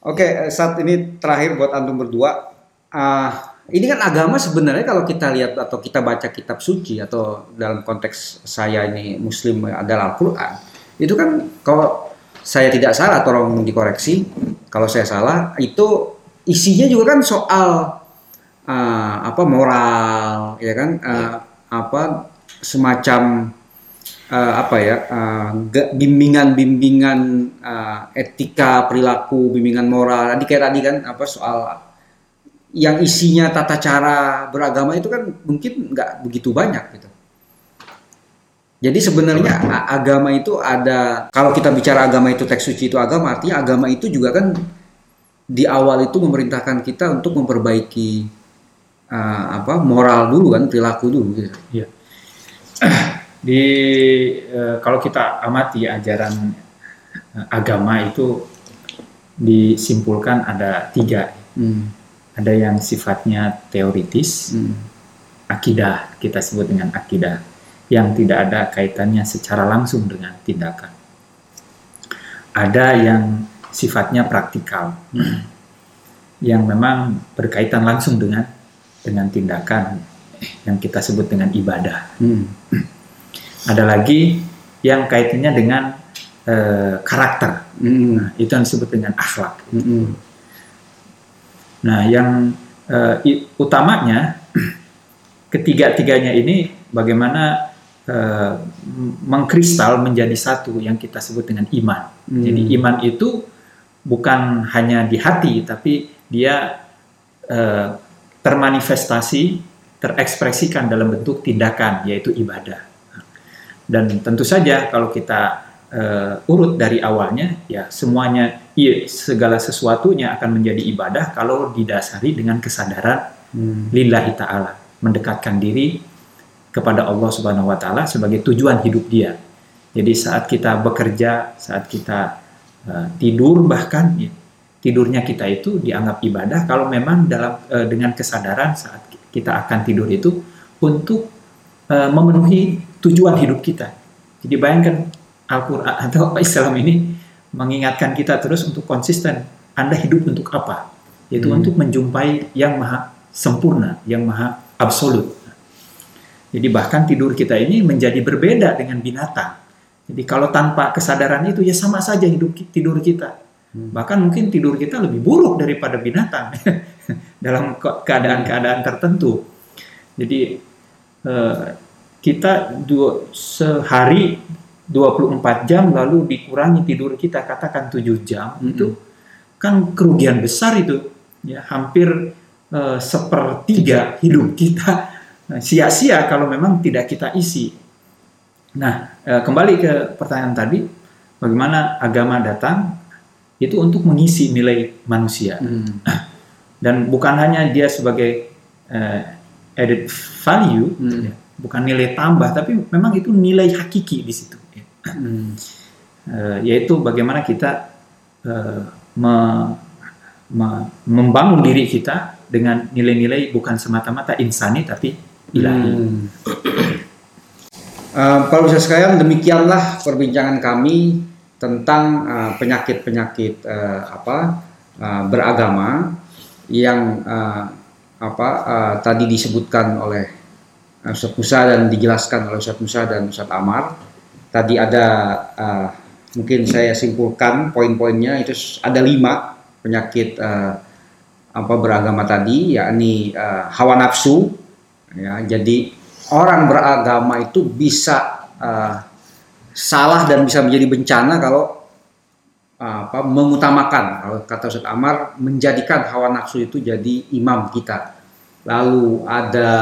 A: Oke, eh, saat ini terakhir buat antum berdua. Ah, ini kan agama sebenarnya kalau kita lihat atau kita baca kitab suci atau dalam konteks saya ini muslim adalah Al-Qur'an. Itu kan kalau saya tidak salah tolong dikoreksi kalau saya salah itu isinya juga kan soal uh, apa moral ya kan uh, apa semacam uh, apa ya bimbingan-bimbingan uh, etika perilaku bimbingan moral tadi kayak tadi kan apa soal yang isinya tata cara beragama itu kan mungkin nggak begitu banyak gitu. Jadi sebenarnya agama itu ada kalau kita bicara agama itu teks suci itu agama artinya agama itu juga kan di awal itu memerintahkan kita untuk memperbaiki uh, apa moral dulu kan perilaku dulu gitu.
C: Iya. (clears throat) Di uh, kalau kita amati ajaran uh, agama itu disimpulkan ada tiga. Hmm ada yang sifatnya teoritis, hmm. akidah kita sebut dengan akidah, yang tidak ada kaitannya secara langsung dengan tindakan. Ada yang sifatnya praktikal, hmm. yang memang berkaitan langsung dengan dengan tindakan yang kita sebut dengan ibadah. Hmm. (clears throat) Ada lagi yang kaitannya dengan uh, karakter, hmm. nah, itu yang disebut dengan akhlak. Hmm Nah, yang uh, utamanya (clears throat) ketiga-tiganya ini bagaimana uh, mengkristal menjadi satu yang kita sebut dengan iman. Hmm. Jadi iman itu bukan hanya di hati, tapi dia uh, termanifestasi, terekspresikan dalam bentuk tindakan, yaitu ibadah. Dan tentu saja kalau kita uh, urut dari awalnya, ya semuanya segala sesuatunya akan menjadi ibadah kalau didasari dengan kesadaran hmm. lillahi taala, mendekatkan diri kepada Allah Subhanahu wa taala sebagai tujuan hidup dia. Jadi saat kita bekerja, saat kita uh, tidur bahkan ya, tidurnya kita itu dianggap ibadah kalau memang dalam uh, dengan kesadaran saat kita akan tidur itu untuk uh, memenuhi tujuan hidup kita. Jadi bayangkan Al-Qur'an atau Islam ini mengingatkan kita terus untuk konsisten. Anda hidup untuk apa? Yaitu hmm. untuk menjumpai yang maha sempurna, yang maha absolut. Jadi bahkan tidur kita ini menjadi berbeda dengan binatang. Jadi kalau tanpa kesadaran itu ya sama saja hidup tidur kita. Hmm. Bahkan mungkin tidur kita lebih buruk daripada binatang (laughs) dalam keadaan-keadaan tertentu. Jadi eh, kita dua, sehari 24 jam lalu dikurangi tidur kita katakan 7 jam mm -hmm. itu kan kerugian besar itu ya hampir uh, sepertiga hidup kita eh, sia-sia kalau memang tidak kita isi. Nah, uh, kembali ke pertanyaan tadi, bagaimana agama datang itu untuk mengisi nilai manusia. Mm. (clears throat) Dan bukan hanya dia sebagai uh, added value, mm. ya, bukan nilai tambah, tapi memang itu nilai hakiki di situ hmm. Yaitu bagaimana kita uh, me, me, membangun diri kita dengan nilai-nilai bukan semata-mata insani tapi ilahi. Hmm.
A: Uh, kalau bisa sekalian demikianlah perbincangan kami tentang penyakit-penyakit uh, uh, apa uh, beragama yang uh, apa uh, tadi disebutkan oleh Ustaz Musa dan dijelaskan oleh Ustaz Musa dan Ustaz Amar tadi ada uh, mungkin saya simpulkan poin-poinnya itu ada lima penyakit uh, apa beragama tadi yakni uh, hawa nafsu ya. Jadi orang beragama itu bisa uh, salah dan bisa menjadi bencana kalau uh, apa mengutamakan. Kalau kata Ustaz Amar menjadikan hawa nafsu itu jadi imam kita. Lalu ada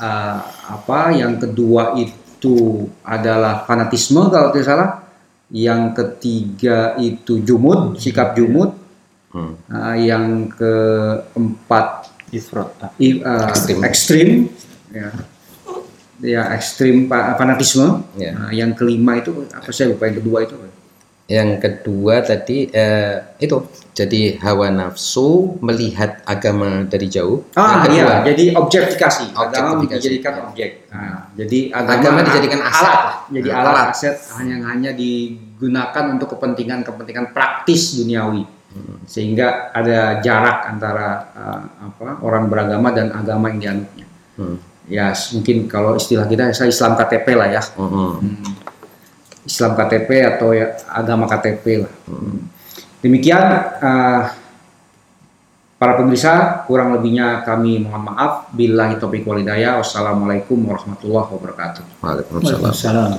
A: uh, apa yang kedua itu itu adalah fanatisme kalau tidak salah. Yang ketiga itu jumud, sikap jumud. Hmm. Uh, yang keempat
C: ifrat,
A: uh, ekstrim. ekstrim, ya, ya ekstrim fanatisme. Yeah. Uh, yang kelima itu apa saya lupa yang kedua itu.
B: Yang kedua tadi uh, itu jadi hawa nafsu melihat agama dari jauh.
A: Ah iya, jadi objektifikasi. Agama dijadikan objek. Nah, jadi agama, agama dijadikan aset. Alat, jadi nah, alat, alat aset hanya hanya digunakan untuk kepentingan-kepentingan praktis duniawi. sehingga ada jarak antara uh, apa orang beragama dan agama yang dianutnya.
B: Hmm.
A: Ya mungkin kalau istilah kita saya Islam KTP lah ya.
B: Hmm.
A: Islam KTP atau ya agama KTP lah. Demikian uh, para pemirsa, kurang lebihnya kami mohon maaf. Billahi taufiq wal hidayah. Wassalamualaikum warahmatullahi wabarakatuh.
B: Waalaikumsalam.
C: Waalaikumsalam.